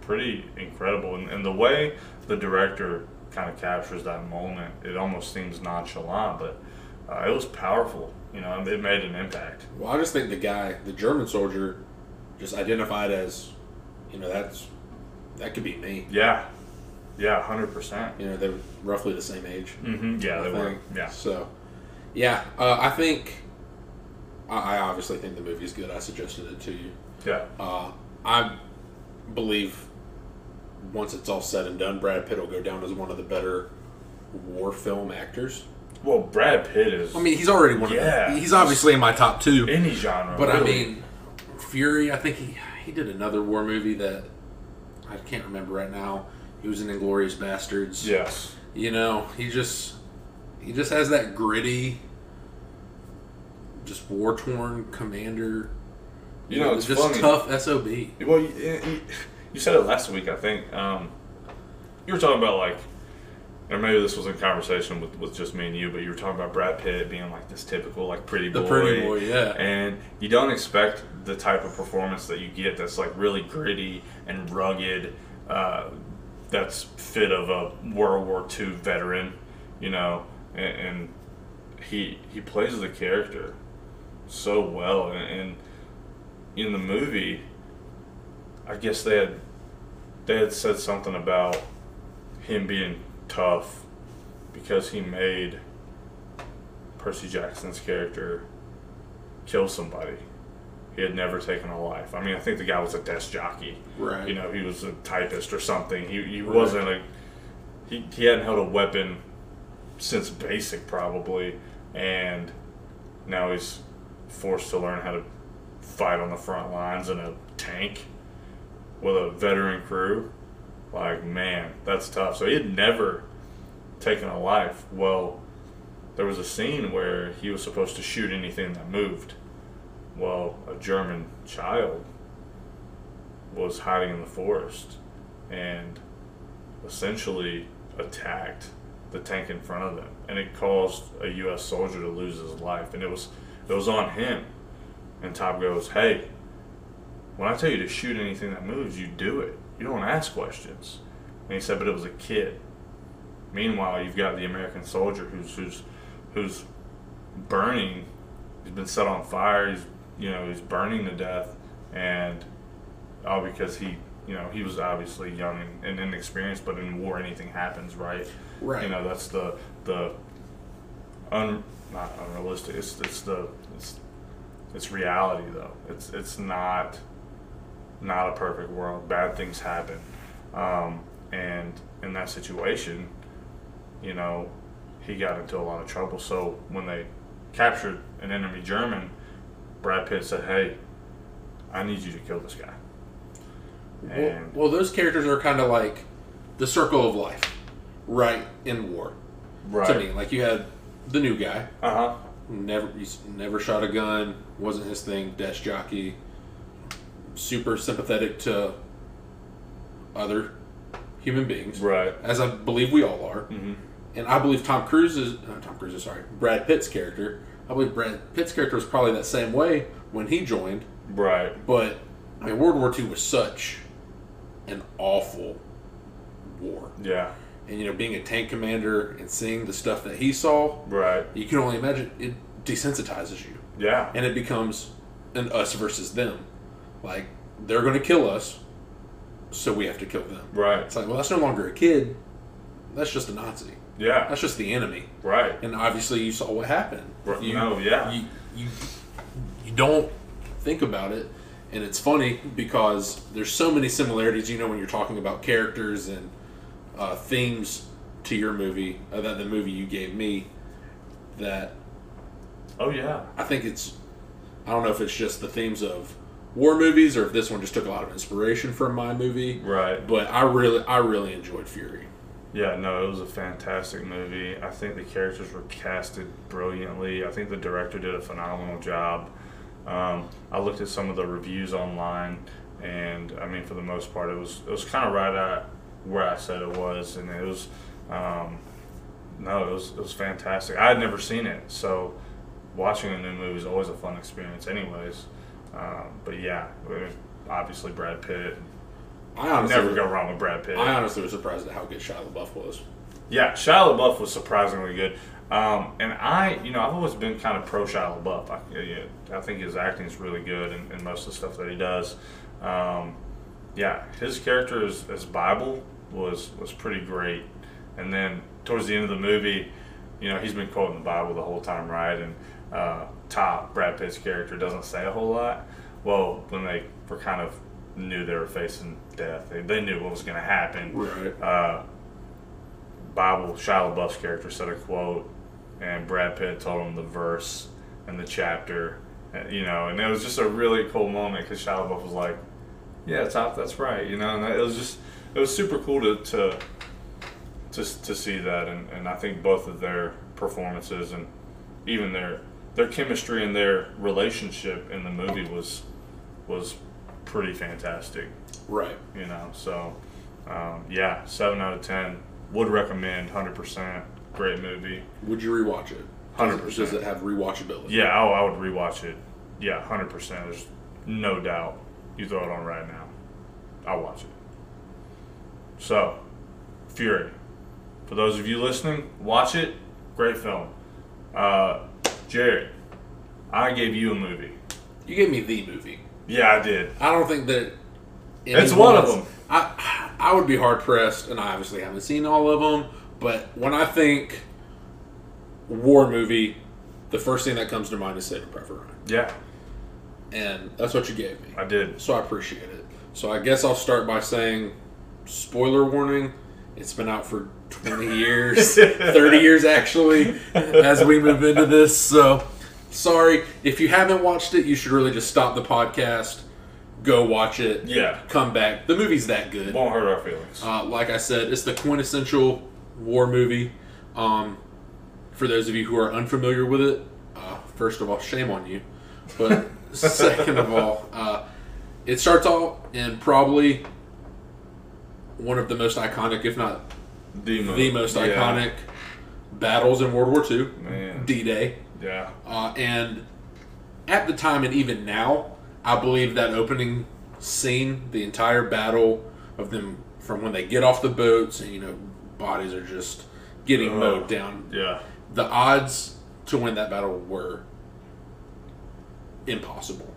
pretty incredible. And, and the way the director kind of captures that moment it almost seems nonchalant but uh, it was powerful. You know it made an impact. Well, I just think the guy, the German soldier, just identified as, you know, that's that could be me. yeah yeah 100% You know, they're roughly the same age. hmm yeah I they were yeah So, yeah, uh, I think I, I obviously think the movie's good. I suggested it to you. yeah Uh, I believe once it's all said and done, Brad Pitt will go down as one of the better war film actors. well brad pitt is I mean, he's already one Yeah. of the, he's obviously in my top two. any genre But I mean, Fury. I think he he did another war movie that I can't remember right now. He was in Inglourious Basterds. yes You know, he just he just has that gritty, just war torn commander. You know, it's just funny. tough sob. Well, you, you, you said it last week, I think. Um, you were talking about like, or maybe this was in conversation with, with just me and you, but you were talking about Brad Pitt being like this typical like pretty boy, The pretty boy, yeah. and you don't expect the type of performance that you get that's like really gritty and rugged. Uh, that's fit of a World War II veteran, you know, and, and he he plays the character so well, and, and in the movie, I guess they had they had said something about him being tough because he made Percy Jackson's character kill somebody. He had never taken a life. I mean, I think the guy was a desk jockey. Right. You know, he was a typist or something. He, he Right. wasn't a. He, he hadn't held a weapon since basic, probably. And now he's forced to learn how to fight on the front lines in a tank with a veteran crew. Like, man, that's tough. So he had never taken a life. Well, there was a scene where he was supposed to shoot anything that moved. Well, a German child was hiding in the forest and essentially attacked the tank in front of them. And it caused a US soldier to lose his life. And it was it was on him. And Top goes hey when I tell you to shoot anything that moves you do it. You don't ask questions. And he said but it was a kid. Meanwhile you've got the American soldier who's who's who's burning. He's been set on fire. He's you know he's burning to death and all because he you know he was obviously young and, and inexperienced but in war anything happens right? Right. you know that's the the un not unrealistic it's it's the it's it's reality though. It's it's not not a perfect world. Bad things happen. Um, and in that situation you know he got into a lot of trouble. So when they captured an enemy german brad pitt said hey i need you to kill this guy Well, and well, those characters are kind of like the circle of life, right? In war, right? to me. Like you had the new guy, uh-huh never never shot a gun, wasn't his thing. Desk jockey, super sympathetic to other human beings, right as I believe we all are. hmm And I believe Tom Cruise is uh, Tom Cruise is sorry, Brad Pitt's character. I believe Brad Pitt's character was probably that same way when he joined. right But I mean, World War II was such an awful war. yeah And you know, being a tank commander and seeing the stuff that he saw, right you can only imagine it desensitizes you, yeah and it becomes an us versus them. Like they're going to kill us, so we have to kill them. right It's like, well, that's no longer a kid. That's just a Nazi. yeah That's just the enemy. Right And obviously, you saw what happened. Right, You, no, yeah. You, you you don't think about it, and it's funny because there's so many similarities. You know, when you're talking about characters and uh, themes to your movie, uh, that the movie you gave me, that oh yeah I think it's. I don't know if it's just the themes of war movies or if this one just took a lot of inspiration from my movie. right But I really, I really enjoyed Fury. Yeah, no, it was a fantastic movie. I think the characters were casted brilliantly. I think the director did a phenomenal job. Um, I looked at some of the reviews online, and I mean, for the most part, it was it was kind of right at where I said it was, and it was um, no, it was it was fantastic. I had never seen it, so watching a new movie is always a fun experience, anyways. Um, but yeah, obviously Brad Pitt. I honestly, Never go wrong with Brad Pitt. I honestly was surprised at how good Shia LaBeouf was. Yeah, Shia LaBeouf was surprisingly good. Um, and I, you know, I've always been kind of pro Shia LaBeouf. I, yeah, I think his acting is really good in, in most of the stuff that he does. Um, yeah, his character as, as Bible was was pretty great. And then towards the end of the movie, you know, he's been quoting the Bible the whole time, right? And uh, Top Brad Pitt's character doesn't say a whole lot. Well, when they were kind of knew they were facing death, they, they knew what was going to happen. Right. uh, Bible, Shia LaBeouf's character said a quote, and Brad Pitt told him the verse and the chapter, uh, you know, and it was just a really cool moment because Shia LaBeouf was like, "Yeah, top, that's right," you know, and it was just, it was super cool to to to, to see that, and, and I think both of their performances and even their their chemistry and their relationship in the movie was was pretty fantastic Right. you know. So, um, yeah, seven out of ten. Would recommend, hundred percent. Great movie. Would you rewatch it? It- 100%. Does it have rewatchability? Yeah, oh, I would rewatch it. Yeah, hundred percent. There's no doubt. You throw it on right now, I'll watch it. So, Fury. For those of you listening, watch it. Great film. Uh, Jarrett, I gave you a movie. You gave me the movie. Yeah, I did. I don't think that. It's one of them. I I would be hard pressed, and I obviously haven't seen all of them. But when I think war movie, the first thing that comes to mind is Saving Private Ryan, Yeah, and that's what you gave me. I did. So I appreciate it. So I guess I'll start by saying, spoiler warning. It's been out for 20 years, [laughs] 30 years actually, as we move into this. So sorry if you haven't watched it. You should really just stop the podcast, go watch it, Yeah. come back. The movie's that good. Won't hurt our feelings. Uh, like I said, it's the quintessential war movie. Um, for those of you who are unfamiliar with it, uh, first of all, shame on you. But [laughs] second of all, uh, it starts off in probably one of the most iconic, if not the, the most yeah. iconic, battles in World War II, D Day. Yeah. Uh, and at the time, and even now, I believe that opening scene, the entire battle of them from when they get off the boats and you know bodies are just getting Ugh. mowed down. Yeah. The odds to win that battle were impossible.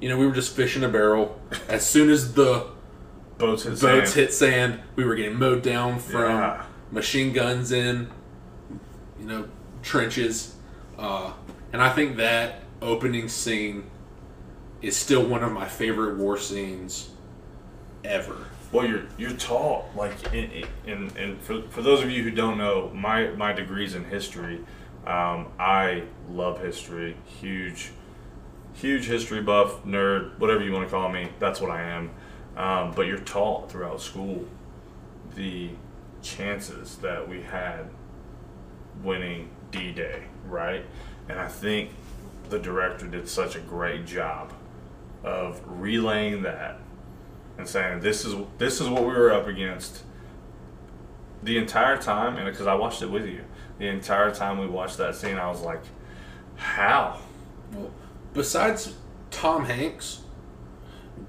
You know, we were just fishing a barrel. [laughs] As soon as the Boats hit boats sand. hit sand, we were getting mowed down from Yeah. machine guns in, you know, trenches. Uh, and I think that opening scene is still one of my favorite war scenes ever. Well, you're you're tall. Like, in, and for, for those of you who don't know, my my degrees in history. Um, I love history. Huge, huge history buff, nerd, whatever you want to call me. That's what I am. Um, but you're taught throughout school the chances that we had winning D-Day, right? And I think the director did such a great job of relaying that and saying this is this is what we were up against the entire time and because I watched it with you the entire time we watched that scene I was like how Well, besides Tom Hanks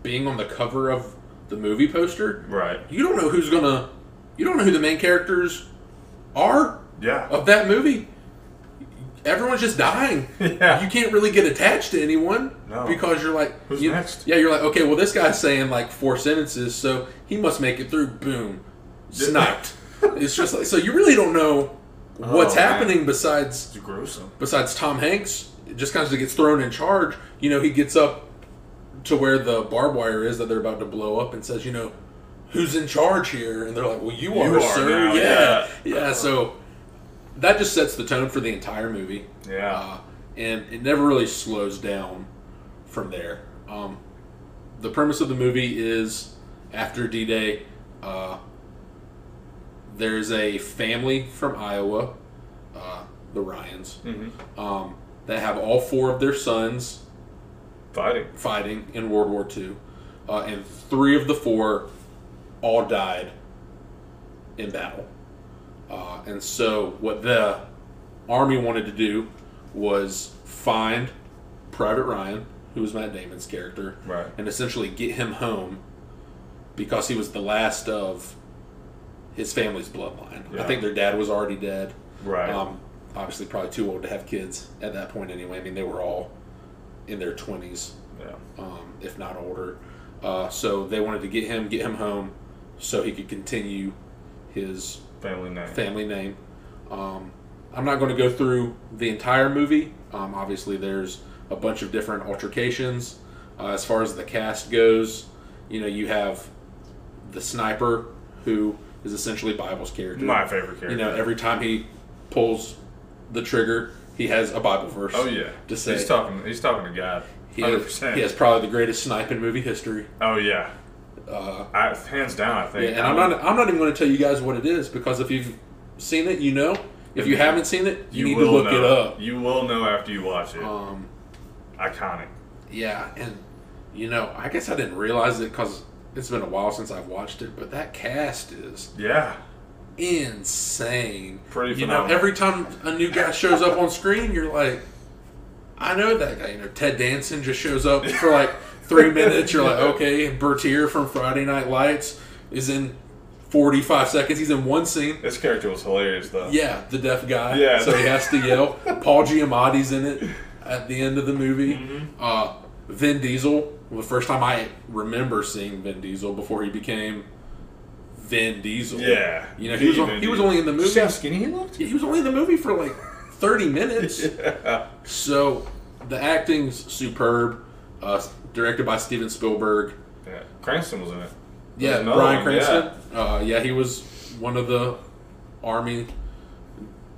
being on the cover of the movie poster, right you don't know who's gonna, you don't know who the main characters are yeah of that movie. Everyone's just dying. [laughs] Yeah. You can't really get attached to anyone No. because you're like, Who's you- next? Yeah, you're like, okay, well, this guy's saying like four sentences, so he must make it through. Boom, sniped. [laughs] it's just like so you really don't know oh, what's Oh, man. happening besides it's gruesome besides Tom Hanks. Just kind of gets thrown in charge. You know, he gets up to where the barbed wire is that they're about to blow up and says, you know, who's in charge here? And they're like, well, you, You are, are sir. now, yeah. yeah. yeah. So that just sets the tone for the entire movie. yeah Uh, and it never really slows down from there. Um, the premise of the movie is after D Day, uh, there's a family from Iowa, uh, the Ryans, hmm um, that have all four of their sons fighting fighting in World War II, uh, and three of the four all died in battle. Uh, and so, what the army wanted to do was find Private Ryan, who was Matt Damon's character, right and essentially get him home because he was the last of his family's bloodline. I think their dad was already dead. right Um, obviously, probably too old to have kids at that point anyway. I mean, they were all in their 20s, yeah um, if not older. Uh, so they wanted to get him, get him home, so he could continue his family name family name. Um, I'm not going to go through the entire movie. Um, obviously, there's a bunch of different altercations. Uh, as far as the cast goes, you know, you have the sniper, who is essentially Bible's character. my favorite character You know, every time he pulls the trigger, he has a Bible verse. oh yeah To say he's talking he's talking to God he, hundred has, percent he has probably the greatest snipe in movie history. oh yeah Uh, I, hands down I think. yeah, and I'm not. I'm not even going to tell you guys what it is because if you've seen it, you know. If you haven't seen it, you, you need to look know. it up. you will know after you watch it Um, iconic yeah, and you know, I guess I didn't realize it because it's been a while since I've watched it, but that cast is yeah insane. Pretty You know, every time a new guy shows up on screen, you're like, I know that guy. You know, Ted Danson just shows up for like three [laughs] minutes. You're like, okay, Bertier from Friday Night Lights is in 45 seconds. He's in one scene. This character was hilarious though. Yeah, the deaf guy. Yeah. So he has to yell. [laughs] Paul Giamatti's in it at the end of the movie. Mm-hmm. Uh, Vin Diesel. The first time I remember seeing Vin Diesel before he became Vin Diesel. Yeah. You know, he was, Even he was only in the movie. See how skinny he looked? He was only in the movie for like 30 minutes. [laughs] Yeah. So the acting's superb. Uh, directed by Steven Spielberg. yeah. Cranston was in it. Yeah, Bryan Cranston. Uh, yeah, he was one of the army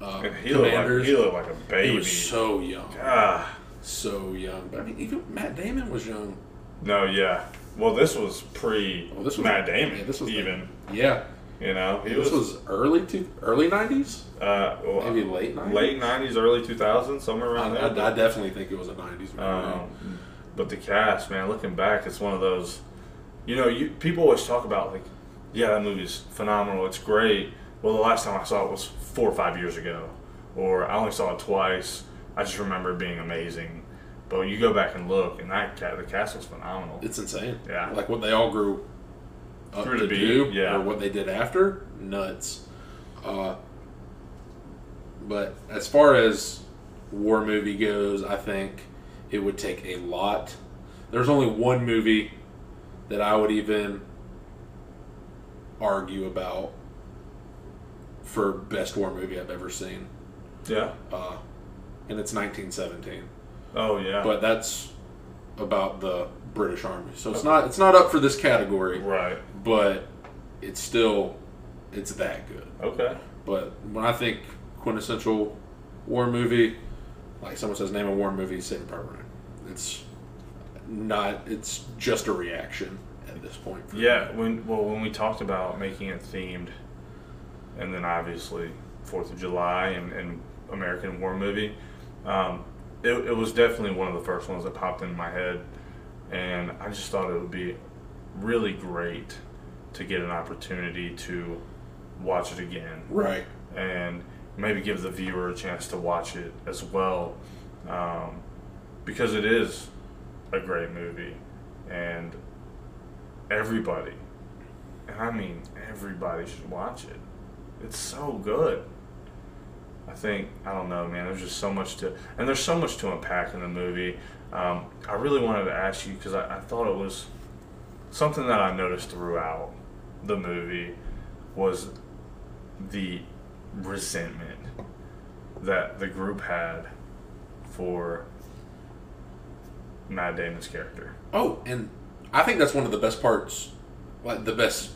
uh, he looked, like, commanders. he looked like a baby. He was so young, ah. so young. But I mean, even Matt Damon was young. No, yeah. Well, this was pre Well, this was Matt Damon. yeah, this was the- even. Yeah, you know, he this was, was early to early nineties, uh, well, maybe late nineties. late '90s, early 2000s, somewhere around I, there. I definitely think it was a nineties movie. Um, but the cast, man, looking back, it's one of those. You know, you people always talk about like, yeah, that movie's phenomenal. It's great. Well, the last time I saw it was four or five years ago, or I only saw it twice. I just remember it being amazing. But you go back and look, and that the cast was phenomenal. it's insane. Yeah. like what they all grew up to be, do, yeah. or what they did after, nuts. Uh, but as far as war movie goes, I think it would take a lot. There's only one movie that I would even argue about for best war movie I've ever seen, Yeah. uh, and it's 1917. Oh yeah. But that's about the British Army, so it's not it's not up for this category right. but it's still it's that good. Okay. But when I think quintessential war movie, like someone says, name a war movie, Saving Private Ryan. It's not. It's just a reaction at this point. for me. Yeah, when well when we talked about making it themed, and then obviously Fourth of July and, and American War movie, um, it, it was definitely one of the first ones that popped in my head, and I just thought it would be really great to get an opportunity to watch it again Right. and maybe give the viewer a chance to watch it as well um, because it is a great movie and everybody and i mean everybody should watch it. It's so good. I think i don't know man there's just so much to and there's so much to unpack in the movie. Um, i really wanted to ask you because I, I thought it was something that i noticed throughout the movie was the resentment that the group had for Matt Damon's character. Oh, and I think that's one of the best parts, like the best,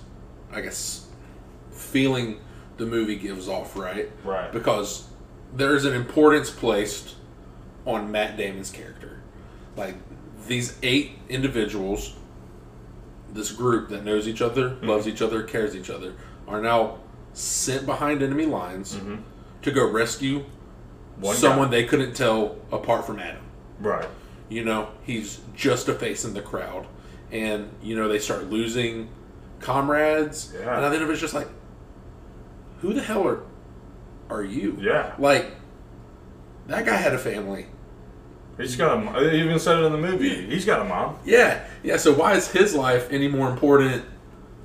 I guess, feeling the movie gives off. Right. Right. because there is an importance placed on Matt Damon's character. Like these eight individuals, this group that knows each other, Mm-hmm. loves each other, cares each other, are now sent behind enemy lines to go rescue Mm-hmm. One someone guy. they couldn't tell apart from Adam. Right. You know, he's just a face in the crowd, and you know they start losing comrades, Yeah. and then it was just like, who the hell are are you? Yeah. Like, that guy had a family. He's got a. They even said it in the movie. He's got a mom. Yeah, yeah. So why is his life any more important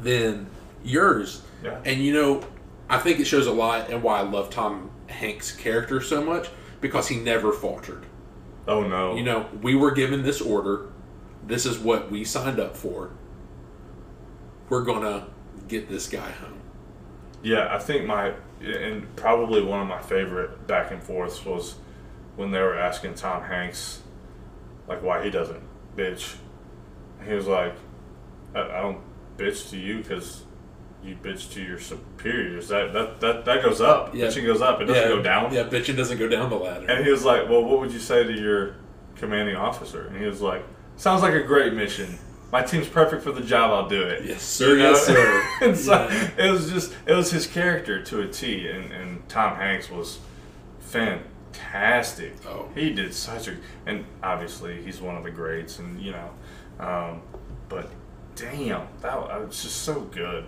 than yours? Yeah. And you know, I think it shows a lot, and why I love Tom Hanks' character so much because he never faltered. Oh no. You know, we were given this order. This is what we signed up for. We're gonna get this guy home. Yeah, I think my and probably one of my favorite back and forths was when they were asking Tom Hanks like why he doesn't bitch. He was like, I, I don't bitch to you because you bitch to your superiors. That that that, that goes up. Yeah. Bitching goes up. It doesn't go down. Yeah, bitching doesn't go down the ladder. And he was like, Well, what would you say to your commanding officer? And he was like, Sounds like a great mission. My team's perfect for the job. I'll do it. Yes, sir. Yes, sir. [laughs] and so Yeah. it was just it was his character to a T, and, and Tom Hanks was fantastic. Oh. he did such a, and obviously he's one of the greats, and you know, um, but damn, that was just so good,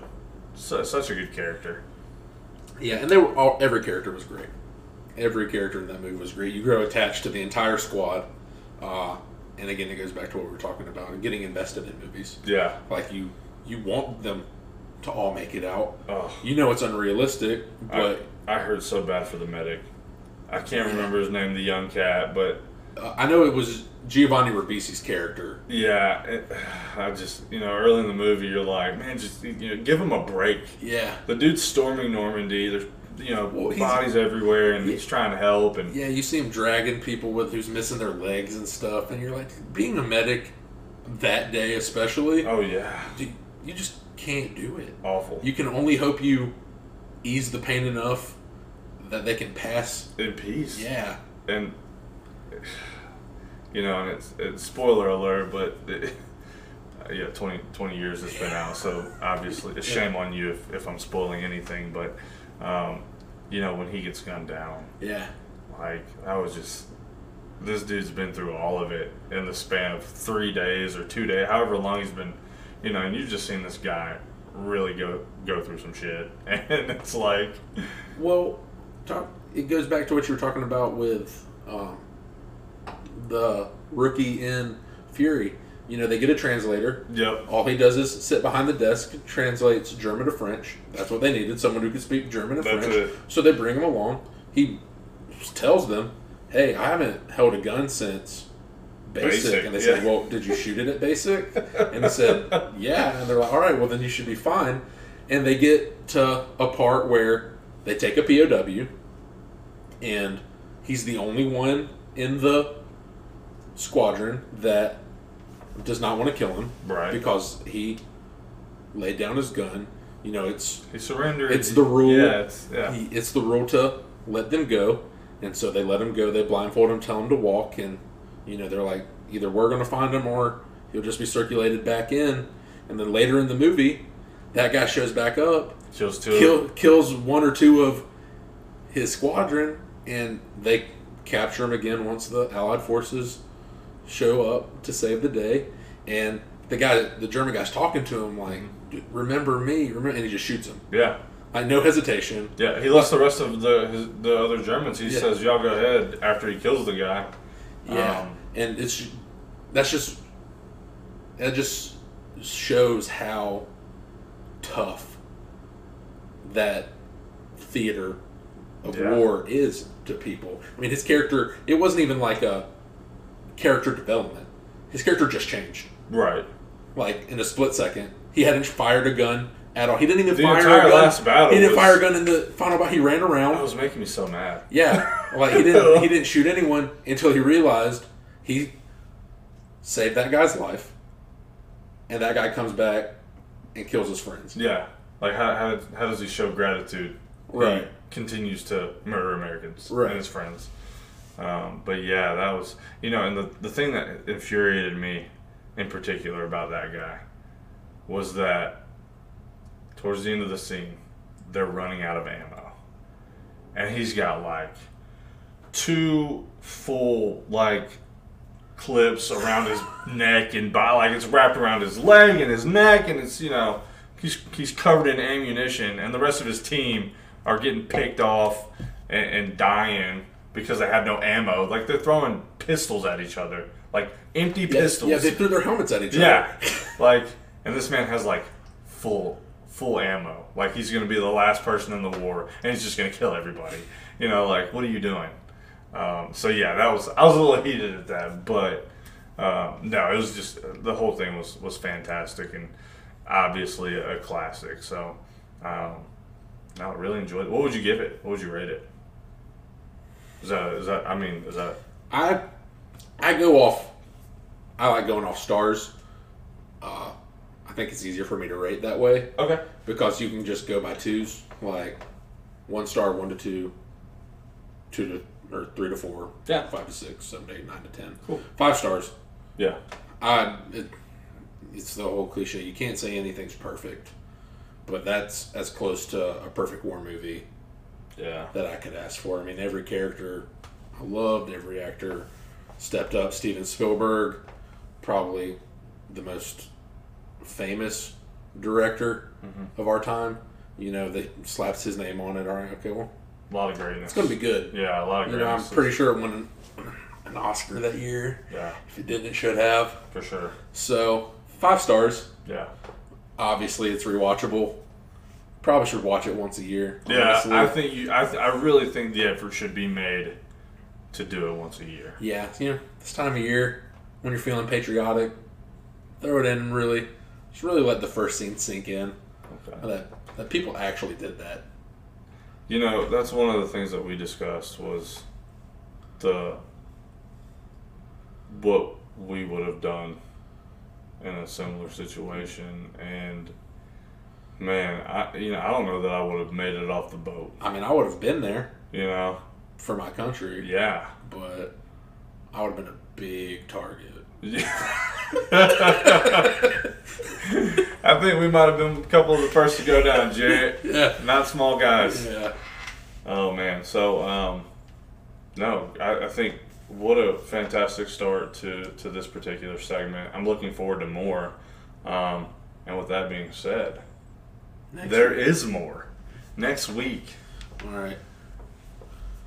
so, such a good character. Yeah, and they were all every character was great. Every character in that movie was great. You grow attached to the entire squad. Uh, and again, it goes back to what we were talking about getting invested in movies. Yeah, Like you, you want them to all make it out. Oh, You know it's unrealistic, but I, I heard so bad for the medic. I can't remember his name, the young cat, but uh, I know it was Giovanni Ribisi's character. yeah, it, [sighs] I just you know early in the movie you're like, man, just you know, give him a break. Yeah, The dude's storming Normandy. There's you know Well, bodies everywhere, and he's trying to help. And yeah. You see him dragging people with who's missing their legs and stuff, and you're like, being a medic that day especially, oh yeah, you, you just can't do it. awful. You can only hope you ease the pain enough that they can pass. in peace. Yeah, and you know, and it's, it's spoiler alert, but it, [laughs] yeah, 20, 20 years it's been out, so obviously, it's shame on you if, if I'm spoiling anything, but um, you know, when he gets gunned down, yeah, like I was just this dude's been through all of it in the span of three days or two days, however long he's been, you know, and you've just seen this guy really go go through some shit, [laughs] and it's like, Well, talk, it goes back to what you were talking about with um, the rookie in Fury. You know, they get a translator. yep, All he does is sit behind the desk, translates German to French. That's what they needed, someone who could speak German and That's French. it. So they bring him along. He tells them, "Hey, I haven't held a gun since basic." Basic, and they said, "Well, did you shoot it at basic?" and he said, [laughs] "Yeah." And they're like, "All right, well then you should be fine." And they get to a part where they take a POW, and he's the only one in the squadron that does not want to kill him Right. because he laid down his gun. You know, it's he surrendered. It's the rule. Yeah, it's yeah. he, it's the rule to let them go, and so they let him go. They blindfold him, tell him to walk, and you know they're like, either we're going to find him or he'll just be circulated back in. And then later in the movie, that guy shows back up, Kills two. kill, kills one or two of his squadron, and they capture him again once the Allied forces show up to save the day. And the guy, the German guy's talking to him like, "Remember me?" Remember, and he just shoots him. Yeah, Like no hesitation. yeah. He lets the rest of the his, the other Germans. He Yeah. says, "Y'all go ahead." After he kills the guy. Yeah, Um, and it's that's just that just shows how tough that theater of Yeah. war is to people. I mean, his character it wasn't even like a character development. His character just changed, Right. like in a split second. He hadn't fired a gun at all. He didn't even The fire entire a gun. last battle he didn't was- fire a gun in the final battle. He ran around. That was making me so mad. Yeah, like he didn't he didn't shoot anyone until he realized he saved that guy's life, and that guy comes back and kills his friends. Yeah. Like how how, how does he show gratitude? Right. He continues to murder Americans Right. and his friends. Um, but yeah, that was you know, and the the thing that infuriated me in particular about that guy was that towards the end of the scene, they're running out of ammo, and he's got like two full like clips around his [laughs] neck and by like it's wrapped around his leg and his neck and it's you know he's he's covered in ammunition and the rest of his team are getting picked off and, and dying because they have no ammo like they're throwing pistols at each other like empty Yeah, pistols Yeah, they threw their helmets at each yeah, other. Yeah, [laughs] like, and this man has like full, full ammo. Like he's gonna be the last person in the war, and he's just gonna kill everybody. You know, like what are you doing? Um, so yeah, that was I was a little heated at that, but um, no, it was just the whole thing was was fantastic and obviously a classic. So um, I really enjoyed it. What would you give it? What would you rate it? Is that is that? I mean, is that I I go off. I like going off stars. Uh, I think it's easier for me to rate that way okay? because you can just go by twos, like one star, one to two, two to or three to four, Yeah. five to six, seven to eight, nine to ten. Cool. Five stars. Yeah, I it, it's the whole cliche. You can't say anything's perfect, but that's as close to a perfect war movie yeah, that I could ask for. I mean, every character I loved, every actor stepped up. Steven Spielberg, probably the most famous director mm-hmm. of our time. You know, that slaps his name on it. All right, okay, well, a lot of greatness. it's going to be good. Yeah, a lot of You know, I'm pretty sure it won an Oscar that year. Yeah, If it didn't, it should have. for sure. So, five stars. Yeah, Obviously, it's rewatchable. Probably should watch it once a year. Yeah, honestly. I think you. I, th- I really think the effort should be made to do it once a year. Yeah, you know, this time of year when you're feeling patriotic, throw it in and really, just really let the first scene sink in. Okay. That that people actually did that. You know, that's one of the things that we discussed was the what we would have done in a similar situation, and man, I you know I don't know that I would have made it off the boat. I mean, I would have been there You know, for my country, yeah. but I would have been a big target. [laughs] I think we might have been a couple of the first to go down, Jarrett. [laughs] Yeah. Not small guys. Yeah. Oh man. So um, no, I, I think what a fantastic start to to this particular segment. I'm looking forward to more. Um, and with that being said, Next there week. is more next week. All right.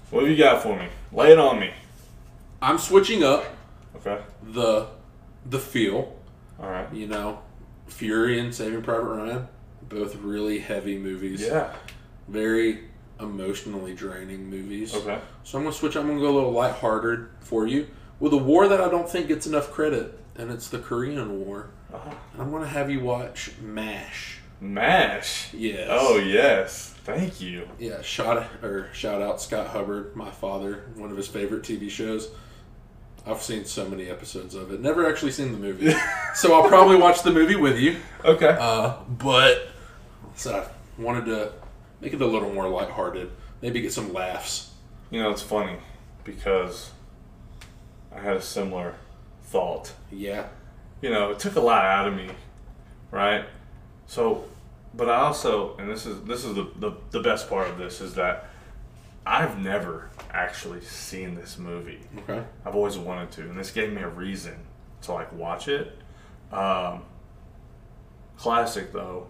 What have you got for me? Lay it on me. I'm switching up Okay. the the feel. All right. You know, Fury and Saving Private Ryan, both really heavy movies. Yeah. Very emotionally draining movies. Okay. So I'm gonna switch. I'm gonna go a little lighthearted for you with a war that I don't think gets enough credit, and it's the Korean War. Uh-huh. And I'm gonna have you watch Mash. Mash. Yes. Oh yes. Thank you. Yeah. Shout or shout out Scott Hubbard, my father, one of his favorite TV shows. I've seen so many episodes of it. Never actually seen the movie, [laughs] so I'll probably watch the movie with you. Okay. Uh, but so I wanted to make it a little more lighthearted. Maybe get some laughs. You know, it's funny because I had a similar thought. Yeah. You know, it took a lot out of me, right? So, but I also, and this is this is the, the, the best part of this is that I've never actually seen this movie. Okay. I've always wanted to, and this gave me a reason to like watch it. Um, classic though.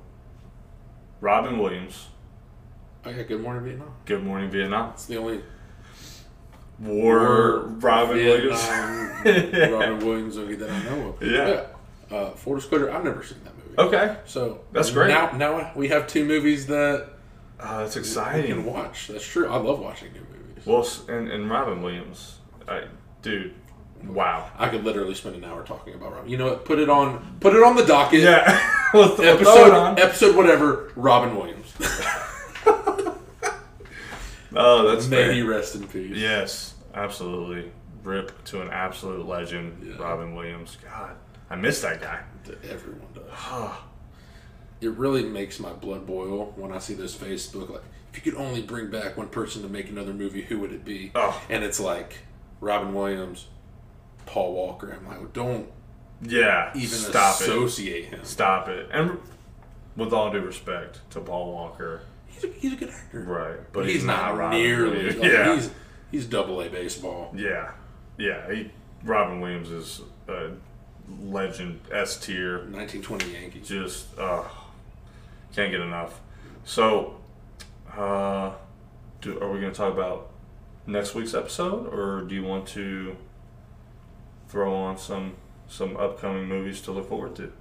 Robin Williams, I got Good Morning Vietnam. Good Morning Vietnam. It's the only War Robin Vietnam Williams. Robin [laughs] Williams movie that I know of. Yeah. Uh, full disclosure, I've never seen that. Okay. So That's great. Now, now we have two movies that Uh, that's we can exciting. watch. That's true. I love watching new movies. Well, s- and, and Robin Williams, I, dude, wow. I could literally spend an hour talking about Robin. You know what? Put it on. Put it on the docket. Yeah. [laughs] we'll, we'll throw it Episode on. episode whatever. Robin Williams. [laughs] [laughs] Oh, that's May fair. he rest in peace. Yes, absolutely. Rip to an absolute legend, Yeah. Robin Williams. God, I miss that guy. Everyone does. it really makes my blood boil when I see those Facebook like if you could only bring back one person to make another movie, who would it be? Oh. And it's like Robin Williams, Paul Walker. I'm like, don't yeah, even stop it. associate him. Stop it. And with all due respect to Paul Walker, He's a, he's a good actor, right? But he's, he's, not, Robin nearly. Like, yeah, he's he's double A baseball. yeah, yeah. He, Robin Williams is a legend, S tier. 1920 Yankees. just uh, can't get enough. So, uh, do, are we going to talk about next week's episode, or do you want to throw on some some upcoming movies to look forward to?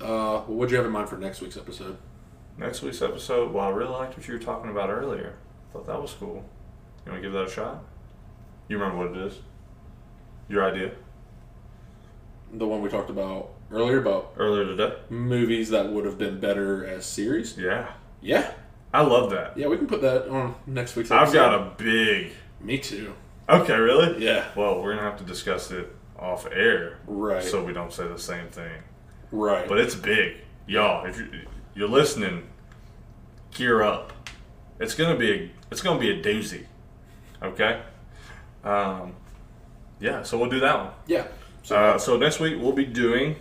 Uh, well, what'd you have in mind for next week's episode? Next week's episode. Well, I really liked what you were talking about earlier. Thought that was cool. You want to give that a shot? You remember what it is? Your idea The one we talked about earlier about earlier today? movies that would have been better as series. Yeah, Yeah, I love that. yeah, we can put that on next week's. episode. I've got a big. Me too. Okay, really? Yeah. Well, we're gonna have to discuss it off air, Right. so we don't say the same thing. right. But it's big, y'all. If you're, you're listening, gear up. It's gonna be a it's gonna be a doozy. Okay. Um, yeah. So we'll do that one. yeah. So Uh, so next week we'll be doing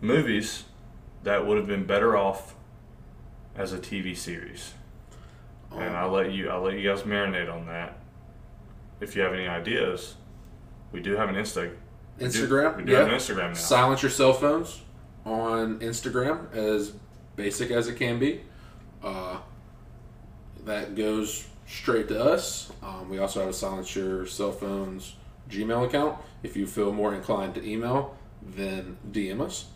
movies that would have been better off as a TV series, and I'll let you I'll let you guys marinate on that. If you have any ideas, we do have an Insta. we do- Instagram. We do yeah. have an Instagram now. Silence your cell phones on Instagram, as basic as it can be. Uh, that goes straight to us. Um, we also have a silence your cell phones Gmail account. If you feel more inclined to email, then DM us.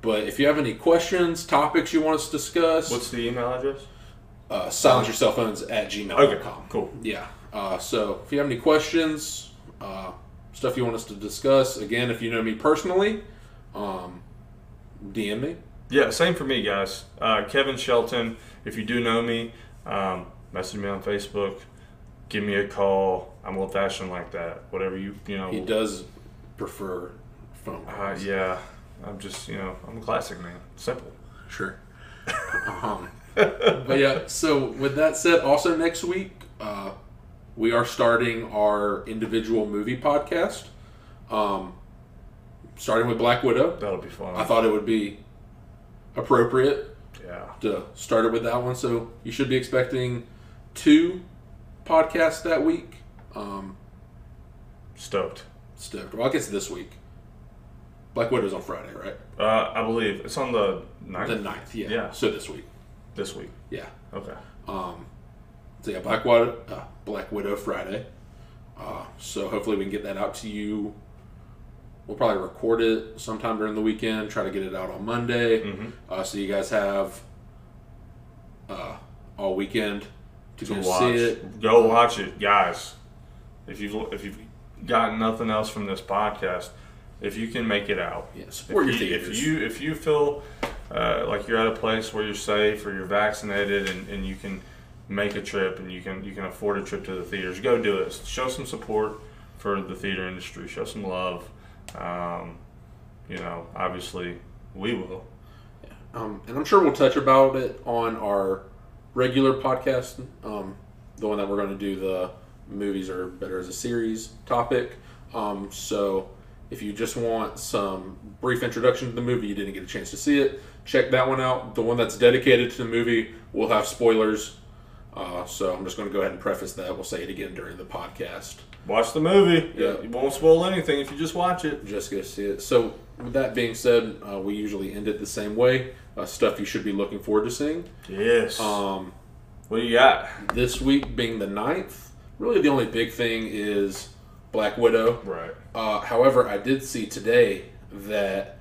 But if you have any questions, topics you want us to discuss, What's the email address? uh, silence your cell phones at gmail.com. Okay, cool. Yeah. Uh, so if you have any questions, uh, stuff you want us to discuss, again, if you know me personally, um, DM me. Yeah, same for me, guys. Uh, Kevin Shelton. If you do know me, um, message me on Facebook. Give me a call. I'm old fashioned like that. Whatever you you know. He does prefer phone Uh, yeah, I'm just you know I'm a classic man. Simple. Sure. [laughs] um, but yeah, so with that said, also next week, uh, we are starting our individual movie podcast. Um, starting with Black Widow. That'll be fun. I thought it would be appropriate yeah. to start it with that one. So you should be expecting two podcasts that week. Um, Stoked. stoked. Well, I guess this week. Black Widow's on Friday, right? Uh, I believe it's on the 9th The 9th, yeah. Yeah. So this week, this week. yeah. Okay. Um, so yeah, Black Widow, uh, Black Widow Friday. Uh, so hopefully we can get that out to you. We'll probably record it sometime during the weekend. Try to get it out on Monday, Mhm. uh, so you guys have uh, all weekend go watch. see it. Go watch it, guys. If you've if you've gotten nothing else from this podcast, if you can make it out, Yeah, support your if you, theaters. if you if you feel uh, like you're at a place where you're safe or you're vaccinated and, and you can make a trip and you can you can afford a trip to the theaters, go do it. Show some support for the theater industry. Show some love. Um, you know, obviously we will. Um, and I'm sure we'll touch about it on our regular podcast, um, the one that we're going to do the movies are better as a series topic. Um, so if you just want some brief introduction to the movie, you didn't get a chance to see it, check that one out. The one that's dedicated to the movie will have spoilers. Uh, so I'm just going to go ahead and preface that. We'll say it again during the podcast. Watch the movie. Yeah. You won't spoil anything if you just watch it. just go see it. So, with that being said, uh, we usually end it the same way. Uh, stuff you should be looking forward to seeing. Yes. Um, what do you got? this week being the 9th, really the only big thing is Black Widow. Right. Uh, however, I did see today that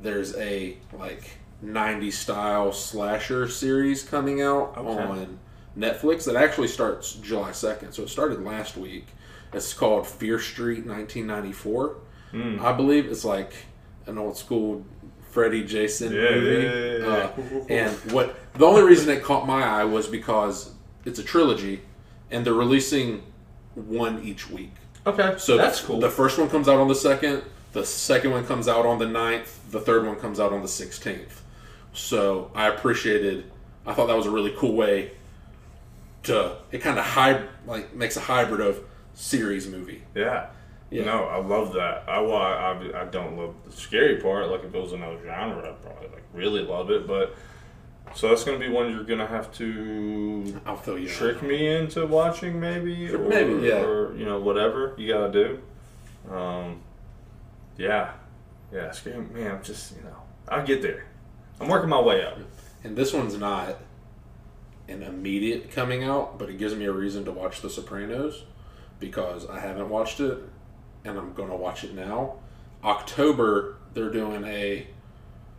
there's a like 90s style slasher series coming out Okay. on Netflix that actually starts July 2nd. So it started last week. It's called Fear Street 1994. Mm. I believe it's like an old school Freddy Jason Yeah, movie. yeah, yeah. Uh, Cool, cool, cool. and what the only reason it caught my eye was because it's a trilogy and they're releasing one each week. Okay. So that's the, cool. The first one comes out on the second, the second one comes out on the 9th, the third one comes out on the 16th. So I appreciated I thought that was a really cool way to it kind of hide like makes a hybrid of series movie. yeah. Yeah. No, I love that. I, well, I, I don't love the scary part. Like if it was another genre, I'd probably like really love it. But so that's gonna be one you're gonna have to I'll fill you in. trick me into watching, maybe, or, Maybe, yeah. or you know whatever you gotta do. Um, yeah, yeah, scary man. I'm just you know I'll get there. I'm working my way up. And this one's not an immediate coming out, but it gives me a reason to watch The Sopranos because I haven't watched it and I'm going to watch it now. October, they're doing a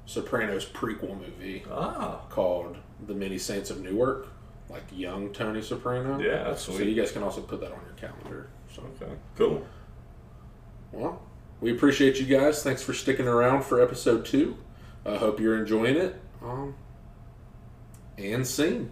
Sopranos prequel movie Ah, called The Many Saints of Newark, like young Tony Soprano. yeah, that's So you guys can also put that on your calendar. So, Okay, cool. well, we appreciate you guys. Thanks for sticking around for episode two. I hope you're enjoying it. Um, and scene.